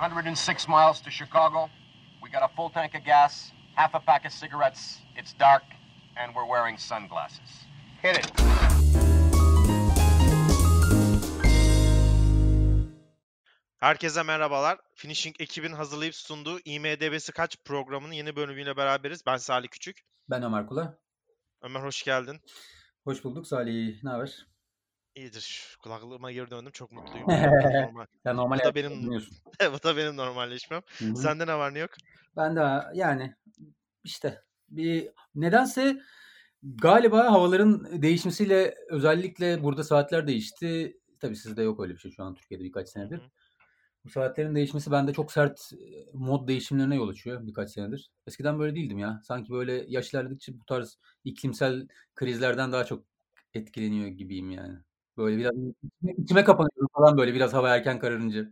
106 miles to Chicago. We got a full tank of gas, half a pack of cigarettes. It's dark, and we're wearing sunglasses. Hit it. Herkese merhabalar. Finishing ekibin hazırlayıp sunduğu IMDB'si kaç programının yeni bölümüyle beraberiz. Ben Salih Küçük. Ben Ömer Kula. Ömer hoş geldin. Hoş bulduk Salih. Ne haber? İyidir. Kulaklığıma geri döndüm. Çok mutluyum. normal. Ya normal bu da benim bu da benim normalleşmem. Hı-hı. Sende ne var ne yok? Ben de yani işte bir nedense galiba havaların değişmesiyle özellikle burada saatler değişti. Tabii sizde yok öyle bir şey şu an Türkiye'de birkaç senedir. Hı-hı. Bu saatlerin değişmesi bende çok sert mod değişimlerine yol açıyor birkaç senedir. Eskiden böyle değildim ya. Sanki böyle yaş ilerledikçe bu tarz iklimsel krizlerden daha çok etkileniyor gibiyim yani. Böyle biraz içime, içime kapanıyorum falan böyle biraz hava erken kararınca.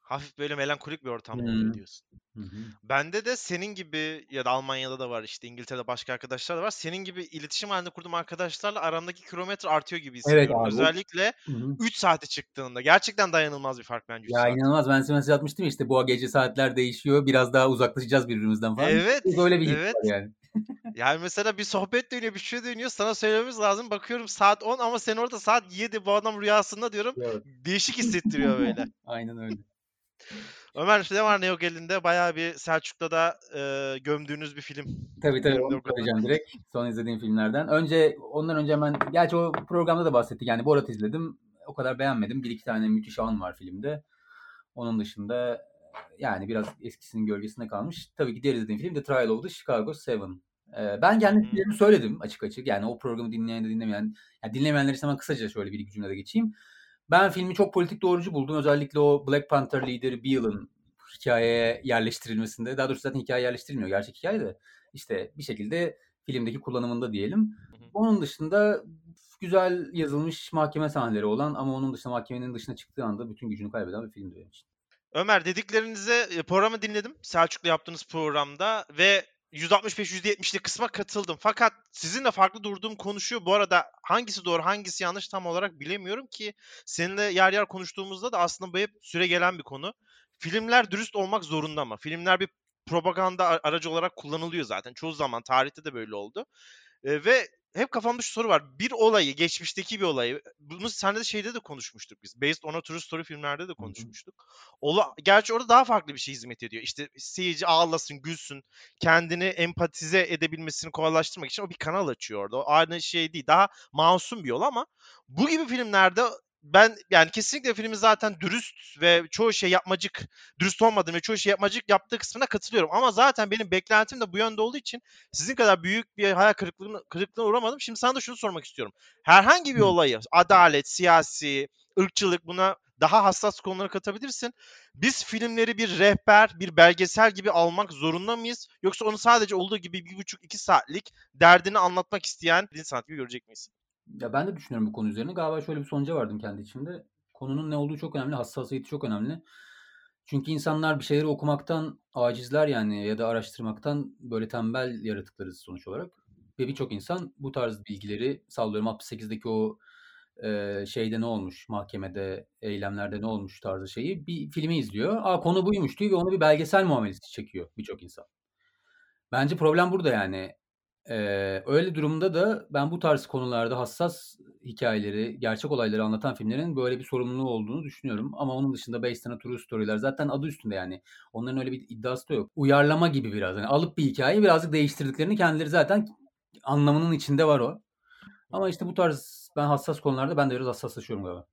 Hafif böyle melankolik bir ortam oluyor diyorsun. Hı hı. Bende de senin gibi ya da Almanya'da da var işte İngiltere'de başka arkadaşlar da var. Senin gibi iletişim halinde kurduğum arkadaşlarla aramdaki kilometre artıyor gibi hissediyorum. Evet abi. Özellikle hı hı. 3 saate çıktığında. Gerçekten dayanılmaz bir fark bence. Ya saat. inanılmaz. Ben size mesaj atmıştım ya işte bu gece saatler değişiyor. Biraz daha uzaklaşacağız birbirimizden falan. Evet. Böyle bir evet. yani. Yani mesela bir sohbet dönüyor, bir şey dönüyor. Sana söylememiz lazım. Bakıyorum saat 10 ama sen orada saat 7 bu adam rüyasında diyorum. Evet. Değişik hissettiriyor böyle. Aynen öyle. Ömer ne var ne yok elinde? Bayağı bir Selçuk'ta da e, gömdüğünüz bir film. Tabii tabii onu söyleyeceğim direkt. Son izlediğim filmlerden. Önce ondan önce hemen gerçi o programda da bahsettik. Yani Borat izledim. O kadar beğenmedim. Bir iki tane müthiş an var filmde. Onun dışında yani biraz eskisinin gölgesinde kalmış. Tabii ki diğer izlediğim film The Trial of the Chicago Seven. Ee, ben kendi fikirlerimi söyledim açık açık. Yani o programı dinleyen de dinlemeyen. Yani dinlemeyenler için hemen kısaca şöyle bir iki cümlede geçeyim. Ben filmi çok politik doğrucu buldum. Özellikle o Black Panther lideri Beale'ın hikayeye yerleştirilmesinde. Daha doğrusu zaten hikaye yerleştirilmiyor. Gerçek hikaye de işte bir şekilde filmdeki kullanımında diyelim. Onun dışında güzel yazılmış mahkeme sahneleri olan ama onun dışında mahkemenin dışına çıktığı anda bütün gücünü kaybeden bir filmdi benim için. Ömer dediklerinize programı dinledim. Selçuk'la yaptığınız programda ve 165-170'lik kısma katıldım. Fakat sizinle farklı durduğum konuşuyor. Bu arada hangisi doğru hangisi yanlış tam olarak bilemiyorum ki seninle yer yer konuştuğumuzda da aslında bu hep süre gelen bir konu. Filmler dürüst olmak zorunda mı? Filmler bir propaganda aracı olarak kullanılıyor zaten. Çoğu zaman tarihte de böyle oldu. E, ve hep kafamda şu soru var. Bir olayı, geçmişteki bir olayı, bunu senle de şeyde de konuşmuştuk biz. Based on a True Story filmlerde de konuşmuştuk. Ola, gerçi orada daha farklı bir şey hizmet ediyor. İşte seyirci ağlasın, gülsün, kendini empatize edebilmesini kolaylaştırmak için o bir kanal açıyor orada. O aynı şey değil. Daha masum bir yol ama bu gibi filmlerde ben yani kesinlikle filmin zaten dürüst ve çoğu şey yapmacık, dürüst olmadığını ve çoğu şey yapmacık yaptığı kısmına katılıyorum. Ama zaten benim beklentim de bu yönde olduğu için sizin kadar büyük bir hayal kırıklığına, kırıklığına uğramadım. Şimdi sana da şunu sormak istiyorum. Herhangi bir olayı, adalet, siyasi, ırkçılık buna daha hassas konulara katabilirsin. Biz filmleri bir rehber, bir belgesel gibi almak zorunda mıyız? Yoksa onu sadece olduğu gibi bir buçuk iki saatlik derdini anlatmak isteyen bir sanat gibi görecek miyiz? Ya ben de düşünüyorum bu konu üzerine. Galiba şöyle bir sonuca vardım kendi içimde. Konunun ne olduğu çok önemli, hassasiyeti çok önemli. Çünkü insanlar bir şeyleri okumaktan acizler yani ya da araştırmaktan böyle tembel yaratıklarız sonuç olarak. Ve birçok insan bu tarz bilgileri sallıyorum 68'deki o e, şeyde ne olmuş, mahkemede, eylemlerde ne olmuş tarzı şeyi bir filmi izliyor. Aa konu buymuş diyor ve onu bir belgesel muamelesi çekiyor birçok insan. Bence problem burada yani. Eee, öyle durumda da ben bu tarz konularda hassas hikayeleri, gerçek olayları anlatan filmlerin böyle bir sorumluluğu olduğunu düşünüyorum. Ama onun dışında based on a true story'ler zaten adı üstünde yani. Onların öyle bir iddiası da yok. Uyarlama gibi biraz. Hani alıp bir hikayeyi birazcık değiştirdiklerini kendileri zaten anlamının içinde var o. Ama işte bu tarz ben hassas konularda ben de biraz hassaslaşıyorum galiba.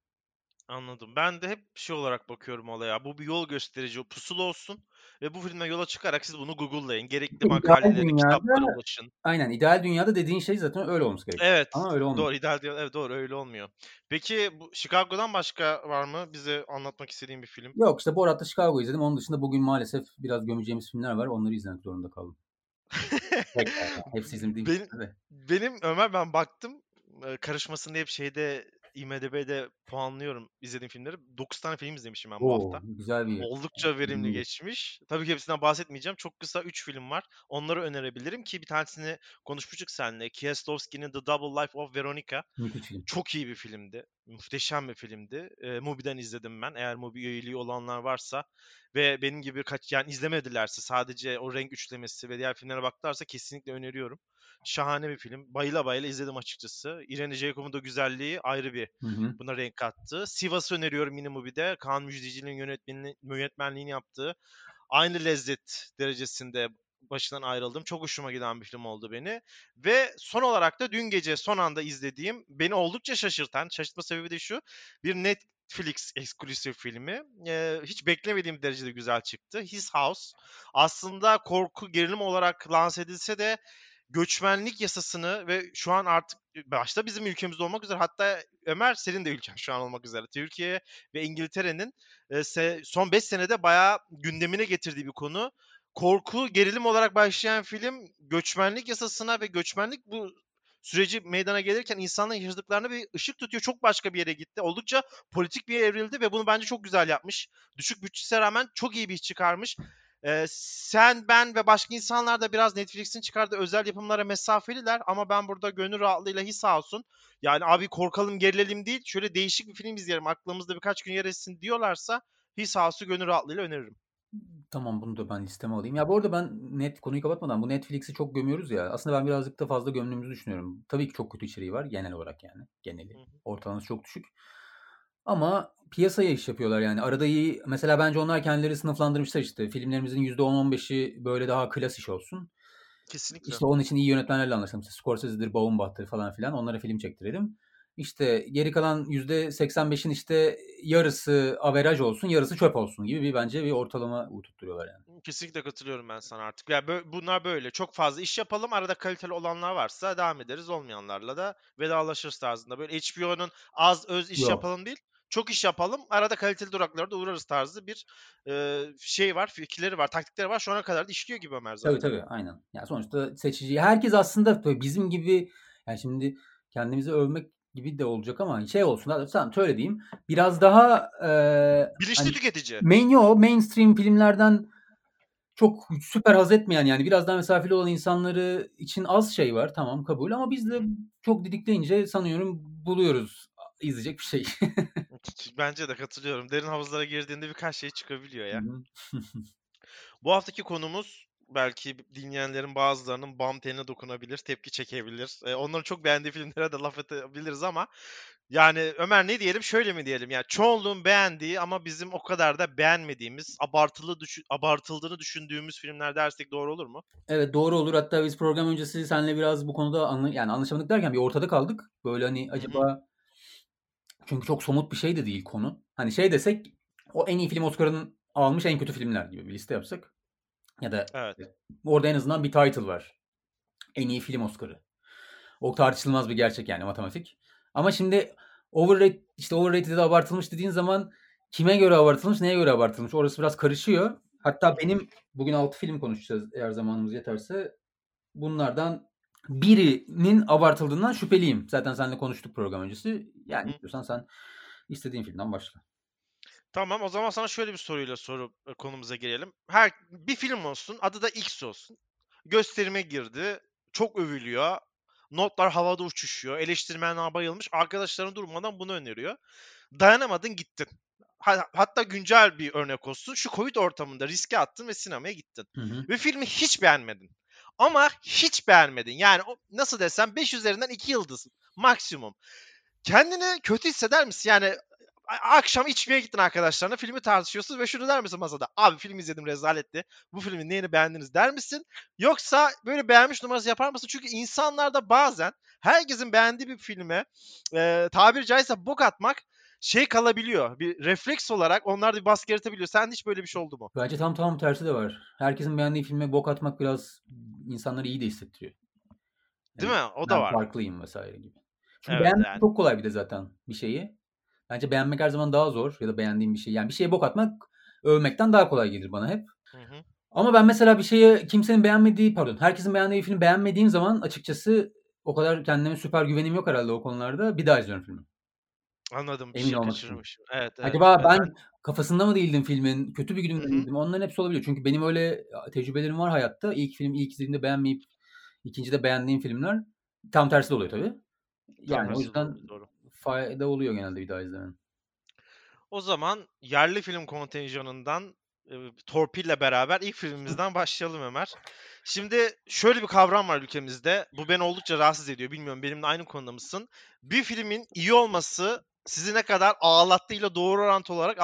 Anladım. Ben de hep şey olarak bakıyorum olaya. Bu bir yol gösterici, pusula olsun ve bu filme yola çıkarak siz bunu Google'layın. Gerekli dünyada, kitaplara ulaşın. Aynen. ideal dünyada dediğin şey zaten öyle olması gerekiyor. Evet. Ama öyle olmuyor. Doğru. ideal dünyada evet doğru öyle olmuyor. Peki bu Chicago'dan başka var mı bize anlatmak istediğin bir film? Yok işte Borat'ta Chicago izledim. Onun dışında bugün maalesef biraz gömeceğimiz filmler var. Onları izlemek zorunda kaldım. Hepsi izlediğim benim, benim Ömer ben baktım karışmasın diye hep şeyde IMDb'de puanlıyorum izlediğim filmleri. 9 tane film izlemişim ben bu Oo, hafta. güzel bir Oldukça verimli geçmiş. Tabii ki hepsinden bahsetmeyeceğim. Çok kısa 3 film var. Onları önerebilirim ki bir tanesini konuşmuştuk seninle. Kieslowski'nin The Double Life of Veronica. Çok iyi bir filmdi. Muhteşem bir filmdi. E, Mubi'den izledim ben. Eğer Mubi üyeliği olanlar varsa ve benim gibi kaç yani izlemedilerse sadece o renk üçlemesi ve diğer filmlere baktılarsa kesinlikle öneriyorum. Şahane bir film. Bayıla bayıla izledim açıkçası. Irene Jacob'un da güzelliği ayrı bir Hı hı. buna renk kattı. Sivas'ı öneriyorum yine Mubi'de. Kaan Müjdeci'nin yönetmenliğini, yönetmenliğini yaptığı. Aynı lezzet derecesinde başından ayrıldım. Çok hoşuma giden bir film oldu beni. Ve son olarak da dün gece son anda izlediğim beni oldukça şaşırtan, şaşırtma sebebi de şu. Bir Netflix eksklusif filmi. Ee, hiç beklemediğim derecede güzel çıktı. His House. Aslında korku gerilim olarak lanse edilse de göçmenlik yasasını ve şu an artık başta bizim ülkemizde olmak üzere hatta Ömer senin de ülken şu an olmak üzere Türkiye ve İngiltere'nin son 5 senede bayağı gündemine getirdiği bir konu. Korku, gerilim olarak başlayan film göçmenlik yasasına ve göçmenlik bu süreci meydana gelirken insanların yaşadıklarına bir ışık tutuyor. Çok başka bir yere gitti. Oldukça politik bir yere evrildi ve bunu bence çok güzel yapmış. Düşük bütçesine rağmen çok iyi bir iş çıkarmış. Ee, sen, ben ve başka insanlar da biraz Netflix'in çıkardığı özel yapımlara mesafeliler ama ben burada gönül rahatlığıyla his olsun. Yani abi korkalım gerilelim değil şöyle değişik bir film izleyelim aklımızda birkaç gün yer etsin diyorlarsa his House'u gönül rahatlığıyla öneririm. Tamam bunu da ben listeme alayım. Ya bu arada ben net konuyu kapatmadan bu Netflix'i çok gömüyoruz ya. Aslında ben birazcık da fazla gömdüğümüzü düşünüyorum. Tabii ki çok kötü içeriği var genel olarak yani. Geneli. Ortalaması çok düşük. Ama piyasaya iş yapıyorlar yani. Arada iyi mesela bence onlar kendileri sınıflandırmışlar işte. Filmlerimizin %10-15'i böyle daha klas iş olsun. Kesinlikle. İşte onun için iyi yönetmenlerle anlaşalım. İşte Scorsese'dir, Baumbach'tır falan filan. Onlara film çektirelim. İşte geri kalan %85'in işte yarısı averaj olsun, yarısı çöp olsun gibi bir bence bir ortalama tutturuyorlar yani. Kesinlikle katılıyorum ben sana artık. Ya bö- bunlar böyle. Çok fazla iş yapalım. Arada kaliteli olanlar varsa devam ederiz. Olmayanlarla da vedalaşırız tarzında. Böyle HBO'nun az öz iş Yok. yapalım değil. Çok iş yapalım. Arada kaliteli duraklara da uğrarız tarzı bir e, şey var. Fikirleri var. Taktikleri var. Şu ana kadar da işliyor gibi Ömer zaten. Tabii tabii aynen. Yani sonuçta seçici. Herkes aslında tabii bizim gibi yani şimdi kendimizi övmek gibi de olacak ama şey olsun. Tamam şöyle diyeyim. Biraz daha e, Bilinçli hani tüketici. main, yo, mainstream filmlerden çok süper haz etmeyen yani biraz daha mesafeli olan insanları için az şey var. Tamam kabul ama biz de çok didikleyince sanıyorum buluyoruz izleyecek bir şey. Bence de katılıyorum. Derin havuzlara girdiğinde birkaç şey çıkabiliyor ya. Bu haftaki konumuz belki dinleyenlerin bazılarının bam teline dokunabilir, tepki çekebilir. E, onların çok beğendiği filmlere de laf edebiliriz ama yani Ömer ne diyelim şöyle mi diyelim yani çoğunluğun beğendiği ama bizim o kadar da beğenmediğimiz abartılı düşün, abartıldığını düşündüğümüz filmler dersek doğru olur mu? Evet doğru olur. Hatta biz program öncesi seninle biraz bu konuda anla, yani anlaşamadık derken bir ortada kaldık. Böyle hani acaba çünkü çok somut bir şey de değil konu. Hani şey desek o en iyi film Oscar'ının almış en kötü filmler gibi bir liste yapsak. Ya da Evet. orada en azından bir title var. En iyi film Oscar'ı. O tartışılmaz bir gerçek yani matematik. Ama şimdi overrated, işte overrated da abartılmış dediğin zaman kime göre abartılmış, neye göre abartılmış orası biraz karışıyor. Hatta benim bugün 6 film konuşacağız eğer zamanımız yeterse. Bunlardan birinin abartıldığından şüpheliyim. Zaten seninle konuştuk program öncesi. Yani istiyorsan sen istediğin filmden başla. Tamam o zaman sana şöyle bir soruyla soru e, konumuza girelim. Her bir film olsun, adı da X olsun. Gösterime girdi, çok övülüyor. Notlar havada uçuşuyor. Eleştirmenler bayılmış. Arkadaşların durmadan bunu öneriyor. Dayanamadın gittin. Ha- Hatta güncel bir örnek olsun. Şu Covid ortamında riske attın ve sinemaya gittin. Hı hı. Ve filmi hiç beğenmedin. Ama hiç beğenmedin. Yani nasıl desem 5 üzerinden 2 yıldız maksimum. Kendini kötü hisseder misin? Yani akşam içmeye gittin arkadaşlarına filmi tartışıyorsunuz ve şunu der misin masada? Abi film izledim rezaletti. Bu filmin neyini beğendiniz der misin? Yoksa böyle beğenmiş numarası yapar mısın? Çünkü insanlarda bazen herkesin beğendiği bir filme e, tabiri caizse bok atmak şey kalabiliyor. Bir refleks olarak onlar da bir baskı yaratabiliyor. Sen hiç böyle bir şey oldu mu? Bence tam tam tersi de var. Herkesin beğendiği filme bok atmak biraz insanları iyi de hissettiriyor. Değil Yani mi? O da var. farklıyım vesaire gibi. Çünkü Evet, beğenmek yani. çok kolay bir de zaten bir şeyi. Bence beğenmek her zaman daha zor ya da beğendiğim bir şey. Yani bir şeye bok atmak övmekten daha kolay gelir bana hep. Hı hı. Ama ben mesela bir şeye kimsenin beğenmediği pardon herkesin beğendiği filmi beğenmediğim zaman açıkçası o kadar kendime süper güvenim yok herhalde o konularda. Bir daha izliyorum filmi. Anladım. Bir Emin şey olmak için. kaçırmışım. Evet, evet. Acaba evet. ben kafasında mı değildim filmin? Kötü bir günümde miydim? Onların hepsi olabiliyor. Çünkü benim öyle tecrübelerim var hayatta. İlk film ilk izlediğimde beğenmeyip ikincide beğendiğim filmler tam tersi de oluyor tabii. Tam Yani o tersi de yüzden doğru. fayda oluyor genelde bir daha izlemenin. O zaman yerli film kontenjanından e, Torpil'le beraber ilk filmimizden başlayalım Ömer. Şimdi şöyle bir kavram var ülkemizde. Bu beni oldukça rahatsız ediyor. Bilmiyorum benimle aynı konuda mısın? Bir filmin iyi olması sizi ne kadar ağlattığıyla doğru orantılı olarak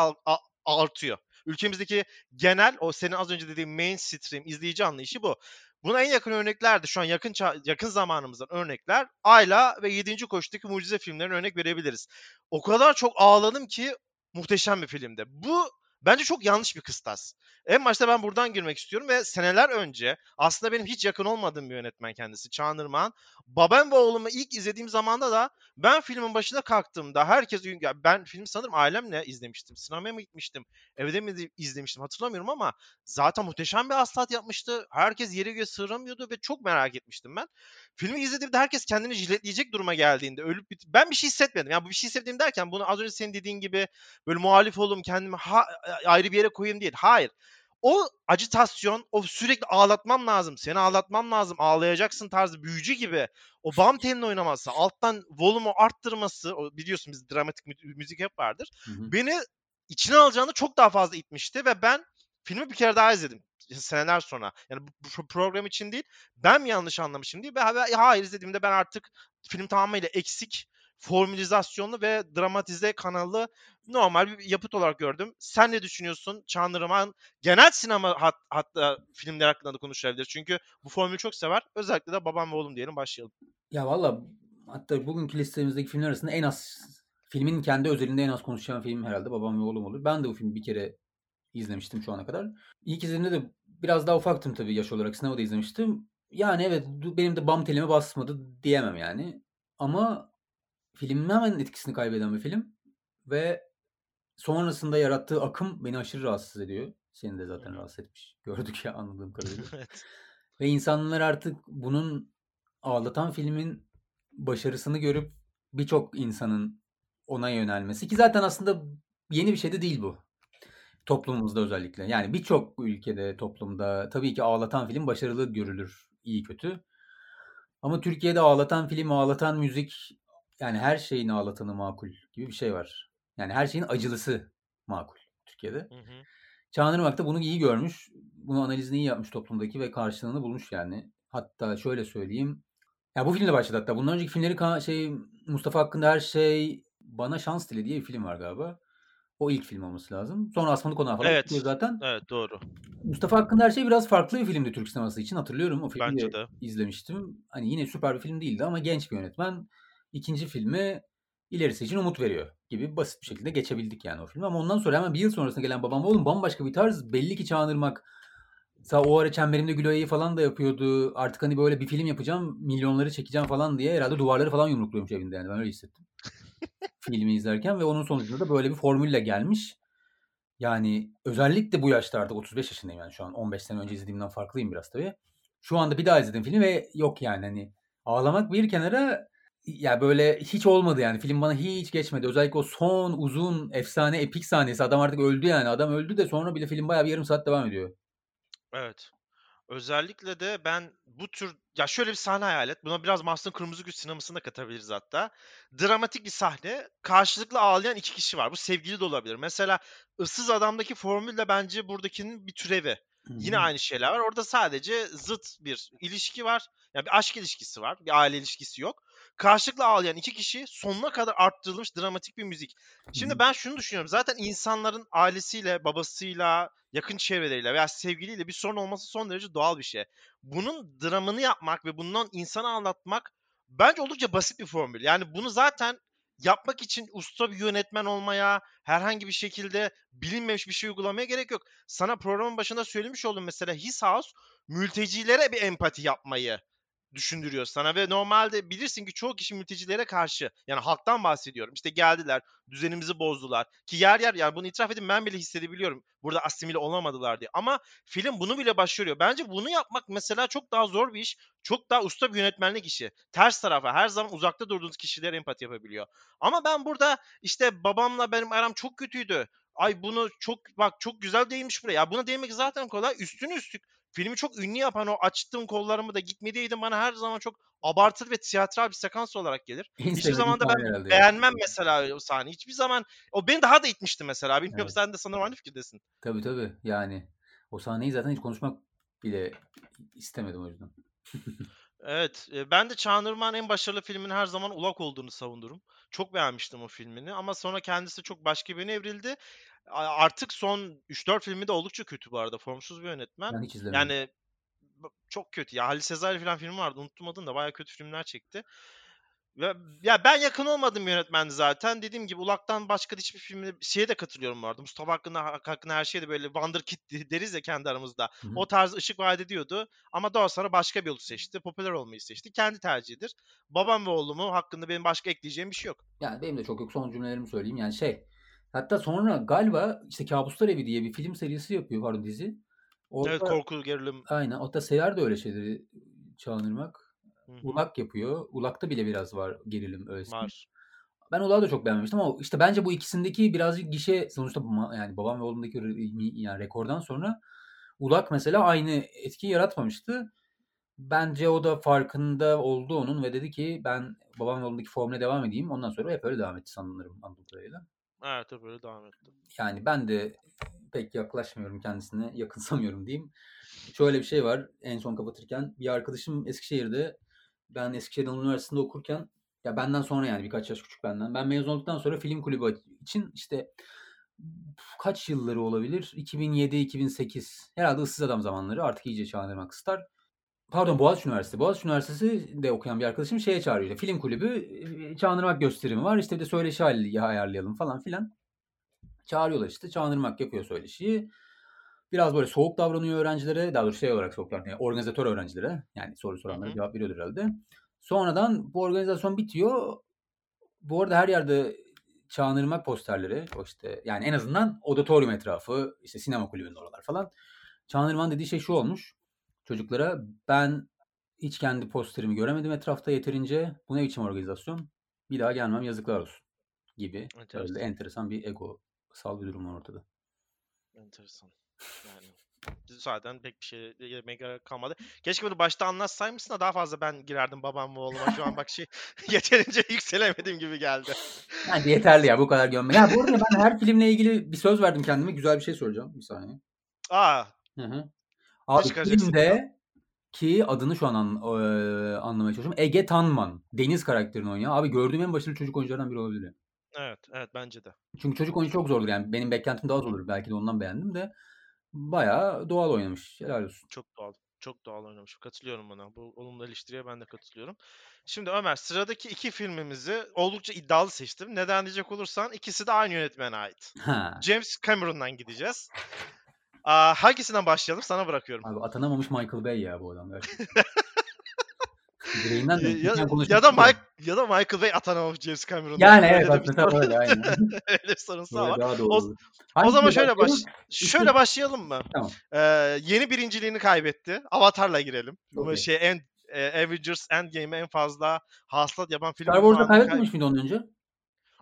artıyor. Ülkemizdeki genel o senin az önce dediğin mainstream izleyici anlayışı bu. Buna en yakın örnekler de şu an yakın yakın zamanımızdan örnekler Ayla ve 7. Koşu'daki mucize filmlerine örnek verebiliriz. O kadar çok ağladım ki muhteşem bir filmdi. Bu bence çok yanlış bir kıstas. En başta ben buradan girmek istiyorum ve seneler önce aslında benim hiç yakın olmadığım bir yönetmen kendisi Çağan Irmak'ın. Babam ve oğlumu ilk izlediğim zamanda da ben filmin başına kalktığımda herkes ya ben film sanırım ailemle izlemiştim. Sinemaya mı gitmiştim? Evde mi izlemiştim hatırlamıyorum ama zaten muhteşem bir aslat yapmıştı. Herkes yere göğe sığramıyordu ve çok merak etmiştim ben. Filmi izlediğimde herkes kendini jiletleyecek duruma geldiğinde ölüp bit- ben bir şey hissetmedim. Yani bu bir şey hissettiğim derken bunu az önce senin dediğin gibi böyle muhalif olayım kendimi ha- ayrı bir yere koyayım değil. Hayır. O acitasyon, o sürekli ağlatmam lazım, seni ağlatmam lazım, ağlayacaksın tarzı büyücü gibi o bam telini oynaması, alttan volumu arttırması, o biliyorsun biz dramatik mü- müzik hep vardır. Hı hı. Beni içine alacağını çok daha fazla itmişti ve ben filmi bir kere daha izledim seneler sonra. Yani bu program için değil, ben mi yanlış anlamışım diye. Ve hayır izlediğimde ben artık film tamamıyla eksik, formülizasyonlu ve dramatize kanalı normal bir yapıt olarak gördüm. Sen ne düşünüyorsun? Çağan Irmak'ın genel sinema hat, hatta filmler hakkında da konuşabiliriz. Çünkü bu formülü çok sever. Özellikle de Babam ve Oğlum diyelim başlayalım. Ya valla hatta bugünkü listemizdeki filmler arasında en az filmin kendi özelinde en az konuşacağım film herhalde Babam ve Oğlum olur. Ben de bu filmi bir kere izlemiştim şu ana kadar. İlk izlediğimde de biraz daha ufaktım tabii yaş olarak sinemada izlemiştim. Yani evet benim de bam telime basmadı diyemem yani. Ama filmin hemen etkisini kaybeden bir film. Ve sonrasında yarattığı akım beni aşırı rahatsız ediyor. Seni de zaten rahatsız etmiş. Gördük ya anladığım kadarıyla. evet. Ve insanlar artık bunun ağlatan filmin başarısını görüp birçok insanın ona yönelmesi ki zaten aslında yeni bir şey de değil bu. Toplumumuzda özellikle. Yani birçok ülkede, toplumda tabii ki ağlatan film başarılı görülür, iyi kötü. Ama Türkiye'de ağlatan film, ağlatan müzik yani her şeyin ağlatanı makul gibi bir şey var. Yani her şeyin acılısı makul Türkiye'de. Hı hı. Çağan Irmak da bunu iyi görmüş. Bunu analizini iyi yapmış toplumdaki ve karşılığını bulmuş yani. Hatta şöyle söyleyeyim. Ya bu filmle başladı hatta. Bundan önceki filmleri şey Mustafa hakkında her şey bana şans dile diye bir film var galiba. O ilk film olması lazım. Sonra Asmalı Konağı falan Evet. zaten. Evet doğru. Mustafa hakkında her şey biraz farklı bir filmdi Türk sineması için. Hatırlıyorum o filmi Bence de. izlemiştim. Hani yine süper bir film değildi ama genç bir yönetmen. İkinci filmi ilerisi için umut veriyor gibi basit bir şekilde geçebildik yani o filmi. Ama ondan sonra hemen bir yıl sonrasında gelen Babam Oğlum bambaşka bir tarz. Belli ki Çağan Irmak Sa o ara Çemberimde Güloya'yı falan da yapıyordu. Artık hani böyle bir film yapacağım, milyonları çekeceğim falan diye herhalde duvarları falan yumrukluyormuş evinde yani. Ben öyle hissettim. Filmi izlerken ve onun sonucunda da böyle bir formülle gelmiş. Yani özellikle bu yaşta artık 35 yaşındayım yani şu an 15 sene önce izlediğimden farklıyım biraz tabii. Şu anda bir daha izledim filmi ve yok yani hani ağlamak bir kenara ya böyle hiç olmadı yani film bana hiç geçmedi. Özellikle o son uzun efsane epik sahnesi adam artık öldü yani adam öldü de sonra bile film bayağı bir yarım saat devam ediyor. Evet. Özellikle de ben bu tür ya şöyle bir sahne hayal et. Buna biraz Mars'ın Kırmızı Gül sinemasını da katabiliriz hatta. Dramatik bir sahne. Karşılıklı ağlayan iki kişi var. Bu sevgili de olabilir. Mesela Issız Adam'daki formül de bence buradakinin bir türevi. Yine Hı hı. aynı şeyler var. Orada sadece zıt bir ilişki var. Yani bir aşk ilişkisi var. Bir aile ilişkisi yok. Karşılıklı ağlayan iki kişi sonuna kadar arttırılmış dramatik bir müzik. Şimdi ben şunu düşünüyorum. Zaten insanların ailesiyle, babasıyla, yakın çevreleriyle veya sevgiliyle bir sorun olması son derece doğal bir şey. Bunun dramını yapmak ve bundan insanı anlatmak bence oldukça basit bir formül. Yani bunu zaten yapmak için usta bir yönetmen olmaya, herhangi bir şekilde bilinmemiş bir şey uygulamaya gerek yok. Sana programın başında söylemiş oldum mesela His House mültecilere bir empati yapmayı düşündürüyor sana ve normalde bilirsin ki çoğu kişi mültecilere karşı yani halktan bahsediyorum. İşte geldiler, düzenimizi bozdular ki yer yer yani bunu itiraf edin ben bile hissedebiliyorum burada asimile olamadılar diye. Ama film bunu bile başarıyor. Bence bunu yapmak mesela çok daha zor bir iş. Çok daha usta bir yönetmenlik işi. Ters tarafa her zaman uzakta durduğunuz kişilere empati yapabiliyor. Ama ben burada işte babamla benim aram çok kötüydü. Ay bunu çok bak çok güzel değinmiş buraya. Ya buna değinmek zaten kolay. Üstüne üstlük filmi çok ünlü yapan o açtığım kollarımı da gitmediydim bana her zaman çok abartılı ve tiyatral bir sekans olarak gelir. Hiçbir zaman da ben sahne beğenmem mesela o sahneyi. Hiçbir zaman o beni daha da itmişti mesela. Bilmiyorum Evet. sen de sanırım aynı fikirdesin. Tabii tabii. Yani o sahneyi zaten hiç konuşmak bile istemedim o yüzden. Evet, e, ben de Çağınırman en başarılı filmin her zaman Ulak olduğunu savunurum. Çok beğenmiştim o filmini ama sonra kendisi çok başka birine evrildi. Artık son 3-4 filmi de oldukça kötü bu arada. Formsuz bir yönetmen. Ben hiç izlemedim. Yani çok kötü. Ya Halis Sezai falan filmi vardı. Unuttum adını da. Bayağı kötü filmler çekti. Ve ya ben yakın olmadığım yönetmendi zaten. Dediğim gibi Ulak'tan başka hiçbir filmde şeye de katılıyorum arada. Mustafa Hakkı'na hakkında her şeyde böyle Wonderkid deriz ya kendi aramızda. Hı hı. O tarz ışık vaat ediyordu. Ama daha sonra başka bir yolu seçti. Popüler olmayı seçti. Kendi tercihidir. Babam ve oğlumu hakkında benim başka ekleyeceğim bir şey yok. Yani benim de çok yok. Son cümlelerimi söyleyeyim. Yani şey hatta sonra galiba işte Kabuslar Evi diye bir film serisi yapıyor pardon dizi. Orada, Evet korku, gerilim. Aynen. O da sever de öyle şeyleri Çağınırmak. Ulak yapıyor. Ulak'ta bile biraz var gerilim öyle. Var. Ben Ulak'ı da çok beğenmemiştim ama işte bence bu ikisindeki birazcık gişe sonuçta yani babam ve oğlumdaki yani rekordan sonra Ulak mesela aynı etkiyi yaratmamıştı. Bence o da farkında oldu onun ve dedi ki ben babam ve oğlumdaki formüle devam edeyim. Ondan sonra hep öyle devam etti sanırım anladığım kadarıyla. Evet tabii böyle devam etti. Yani ben de pek yaklaşmıyorum kendisine, yakınsamıyorum diyeyim. Şöyle bir şey var en son kapatırken. Bir arkadaşım Eskişehir'de, ben Eskişehir Üniversitesi'nde okurken, ya benden sonra yani birkaç yaş küçük benden. Ben mezun olduktan sonra film kulübü için işte kaç yılları olabilir? 2007-2008. Herhalde ıssız adam zamanları. Artık iyice çağırmak ister. Pardon Boğaziçi Üniversitesi. Boğaziçi Üniversitesi de okuyan bir arkadaşım şeye çağırıyor. Film kulübü e, Çağınırmak gösterimi var. İşte bir de söyleşi hali ayarlayalım falan filan. Çağırıyorlar işte. Çağınırmak yapıyor söyleşiyi. Biraz böyle soğuk davranıyor öğrencilere. Daha doğrusu şey olarak soğuk davranıyor. Organizatör öğrencilere. Yani soru soranlara cevap veriyordur herhalde. Sonradan bu organizasyon bitiyor. Bu arada her yerde Çağınırmak posterleri. O işte yani en azından auditorium etrafı, işte sinema kulübünün oralar falan. Çağınırman dediği şey şu olmuş. Çocuklara ben hiç kendi posterimi göremedim etrafta yeterince. Bu ne biçim organizasyon? Bir daha gelmem yazıklar olsun gibi. Enteresan. Öyle enteresan bir ego sal bir durum var ortada. Enteresan. Yani zaten pek bir şey gerek kalmadı. Keşke bunu başta anlatsaymışsın da daha fazla ben girerdim babam ve oğluma. Şu an bak şey yeterince yükselemedim gibi geldi. Bence yeterli ya bu kadar gömme. Ya bu arada ben her filmle ilgili bir söz verdim kendime. Güzel bir şey soracağım. Bir saniye. Aa, Hı hı. Filmde ki adını şu an an, eee, anlamaya çalışıyorum. Ege Tanman. Deniz karakterini oynuyor. Abi gördüğüm en başarılı çocuk oyunculardan biri olabilir. ya. evet, evet bence de. Çünkü çocuk oyuncu çok zordur yani. Benim beklentim daha az olur. Belki de ondan beğendim de. Bayağı doğal oynamış. Helal olsun. Çok doğal. Çok doğal oynamış. Katılıyorum buna. Bu olumlu eleştiriye ben de katılıyorum. Şimdi Ömer sıradaki iki filmimizi oldukça iddialı seçtim. Neden diyecek olursan ikisi de aynı yönetmene ait. Ha. James Cameron'dan gideceğiz. Aa, hangisinden başlayalım? Sana bırakıyorum. Abi atanamamış Michael Bay ya bu adam. Direğinden Ya, ya, ya, da Mike ya da Michael Bay atanamamış James Cameron'dan. Yani Öyle evet aslında öyle aynen. öyle bir sorunsa Böyle var. O-. O zaman şöyle baş şöyle başlayalım mı? Tamam. Ee, yeni birinciliğini kaybetti. Avatar'la girelim. Bu Okey. şey en e, Avengers Endgame'e en fazla hasılat yapan film. Star Wars'da ünvanını kay- kaybetmemiş miydi ondan önce?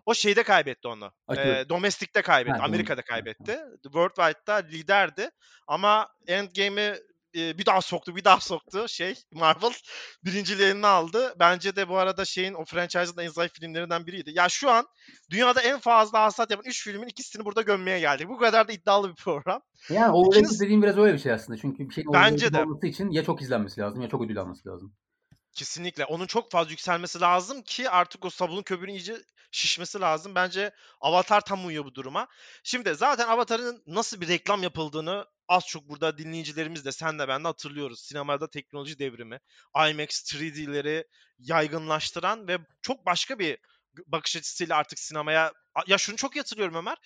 O şeyde kaybetti onu. Ee, domestikte kaybetti. Ha, Amerika'da kaybetti. Worldwide'da liderdi. Ama Endgame'i e, bir daha soktu, bir daha soktu. Şey Marvel birinciliğini eline aldı. Bence de bu arada şeyin o franchise'ın en zayıf filmlerinden biriydi. Ya şu an dünyada en fazla hasat yapan 3 filmin ikisini burada gömmeye geldik. Bu kadar da iddialı bir program. Yani o İkiniz- dediğim biraz öyle bir şey aslında. Çünkü bir şeyin Bence overrated de. olması için ya çok izlenmesi lazım ya çok ödül alması lazım. Kesinlikle. Onun çok fazla yükselmesi lazım ki artık o sabunun köpüğünün iyice şişmesi lazım. Bence Avatar tam uyuyor bu duruma. Şimdi zaten Avatar'ın nasıl bir reklam yapıldığını az çok burada dinleyicilerimiz de sen de ben de hatırlıyoruz. Sinemada teknoloji devrimi, IMAX 3D'leri yaygınlaştıran ve çok başka bir bakış açısıyla artık sinemaya... Ya şunu çok hatırlıyorum Ömer.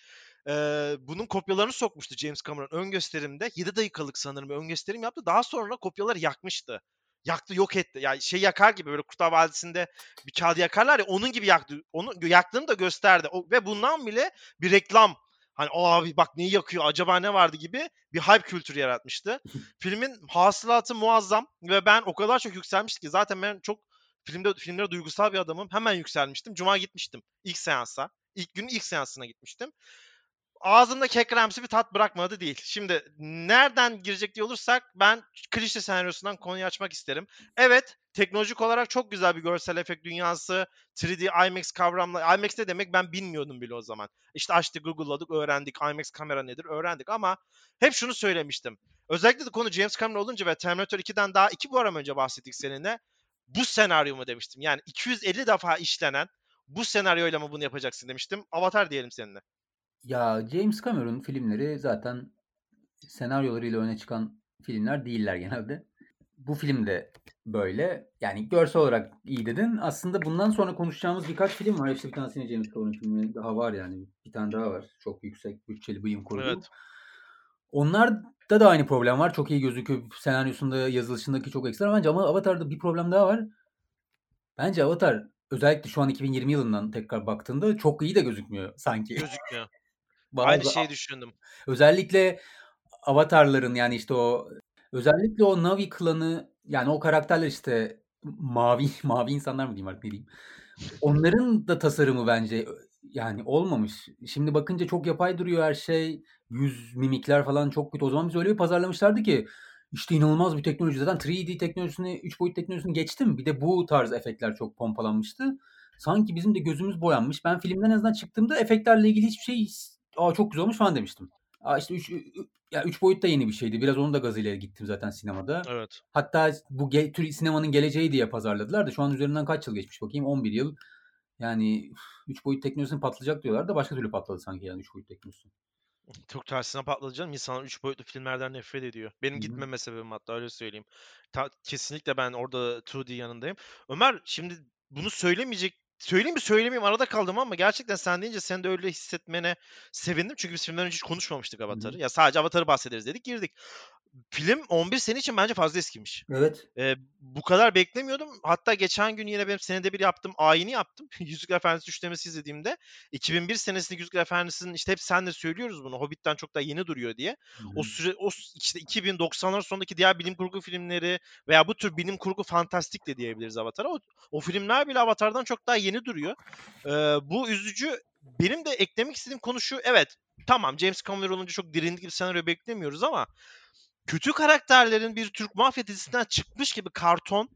Ee, bunun kopyalarını sokmuştu James Cameron ön gösterimde. 7 dakikalık sanırım ön gösterim yaptı. Daha sonra kopyaları yakmıştı. Yaktı yok etti. Yani şey yakar gibi böyle Kurtlar Vadisi'nde bir kağıdı yakarlar ya onun gibi yaktı. Onu yaktığını da gösterdi. O, ve bundan bile bir reklam hani abi bak neyi yakıyor acaba ne vardı gibi bir hype kültürü yaratmıştı. Filmin hasılatı muazzam ve ben o kadar çok yükselmiştim ki zaten ben çok filmde filmlere duygusal bir adamım. Hemen yükselmiştim. Cuma gitmiştim ilk seansa. İlk günün ilk seansına gitmiştim ağzımda kekremsi bir tat bırakmadı değil. Şimdi nereden girecek diye olursak ben klişe senaryosundan konuyu açmak isterim. Evet teknolojik olarak çok güzel bir görsel efekt dünyası. 3D IMAX kavramla IMAX ne demek ben bilmiyordum bile o zaman. İşte açtık Google'ladık öğrendik IMAX kamera nedir öğrendik ama hep şunu söylemiştim. Özellikle de konu James Cameron olunca ve Terminator 2'den daha iki bu program önce bahsettik seninle. Bu senaryo mu demiştim. Yani 250 defa işlenen bu senaryoyla mı bunu yapacaksın demiştim. Avatar diyelim seninle. Ya James Cameron filmleri zaten senaryolarıyla öne çıkan filmler değiller genelde. Bu film de böyle. Yani görsel olarak iyi dedin. Aslında bundan sonra konuşacağımız birkaç film var. İşte bir tanesi yine James Cameron filmi daha var yani. Bir tane daha var. Çok yüksek bütçeli bilim kurgu. Evet. Onlarda da aynı problem var. Çok iyi gözüküyor. Senaryosunda, yazılışındaki çok ekstra. Bence ama Avatar'da bir problem daha var. Bence Avatar özellikle şu an 2020 yılından tekrar baktığında çok iyi de gözükmüyor sanki. Gözükmüyor. Bazı, Aynı şeyi düşündüm. Özellikle avatarların yani işte o özellikle o Navi klanı yani o karakterler işte mavi mavi insanlar mı diyeyim artık ne diyeyim. Onların da tasarımı bence yani olmamış. Şimdi bakınca çok yapay duruyor her şey. Yüz mimikler falan çok kötü. O zaman biz öyle bir pazarlamışlardı ki işte inanılmaz bir teknoloji. Zaten 3D teknolojisini, 3 boyut teknolojisini geçtim. Bir de bu tarz efektler çok pompalanmıştı. Sanki bizim de gözümüz boyanmış. Ben filmden en azından çıktığımda efektlerle ilgili hiçbir şey Aa çok güzel olmuş falan demiştim. Aa işte 3 ya üç boyut da yeni bir şeydi. Biraz onun da gazıyla gittim zaten sinemada. Evet. Hatta bu ge- tür sinemanın geleceği diye pazarladılar da şu an üzerinden kaç yıl geçmiş bakayım 11 yıl. Yani 3 boyut teknolojisinin patlayacak diyorlar da başka türlü patladı sanki yani 3 boyut teknolojisi. Çok tersine patladı canım. İnsanlar 3 boyutlu filmlerden nefret ediyor. Benim Hı-hı. gitmeme sebebim hatta öyle söyleyeyim. Ta- kesinlikle ben orada 2D yanındayım. Ömer şimdi bunu söylemeyecek Söyleyeyim mi söylemeyeyim arada kaldım ama gerçekten sen deyince sen de öyle hissetmene sevindim. Çünkü biz filmden önce hiç konuşmamıştık Avatar'ı. Ya sadece Avatar'ı bahsederiz dedik girdik. Film 11 sene için bence fazla eskimiş. Evet. Ee, bu kadar beklemiyordum. Hatta geçen gün yine benim senede bir yaptım. Ayini yaptım. Yüzükler Efendisi üçlemesi izlediğimde. 2001 senesinde Yüzükler Efendisi'nin işte hep sen de söylüyoruz bunu. Hobbit'ten çok daha yeni duruyor diye. Hı-hı. O süre o işte 2090'lar sonundaki diğer bilim kurgu filmleri veya bu tür bilim kurgu fantastik de diyebiliriz Avatar'a. O, o filmler bile Avatar'dan çok daha yeni duruyor. Ee, bu üzücü. Benim de eklemek istediğim konu şu. Evet tamam James Cameron olunca çok dirindik bir senaryo beklemiyoruz ama kötü karakterlerin bir Türk mafya dizisinden çıkmış gibi karton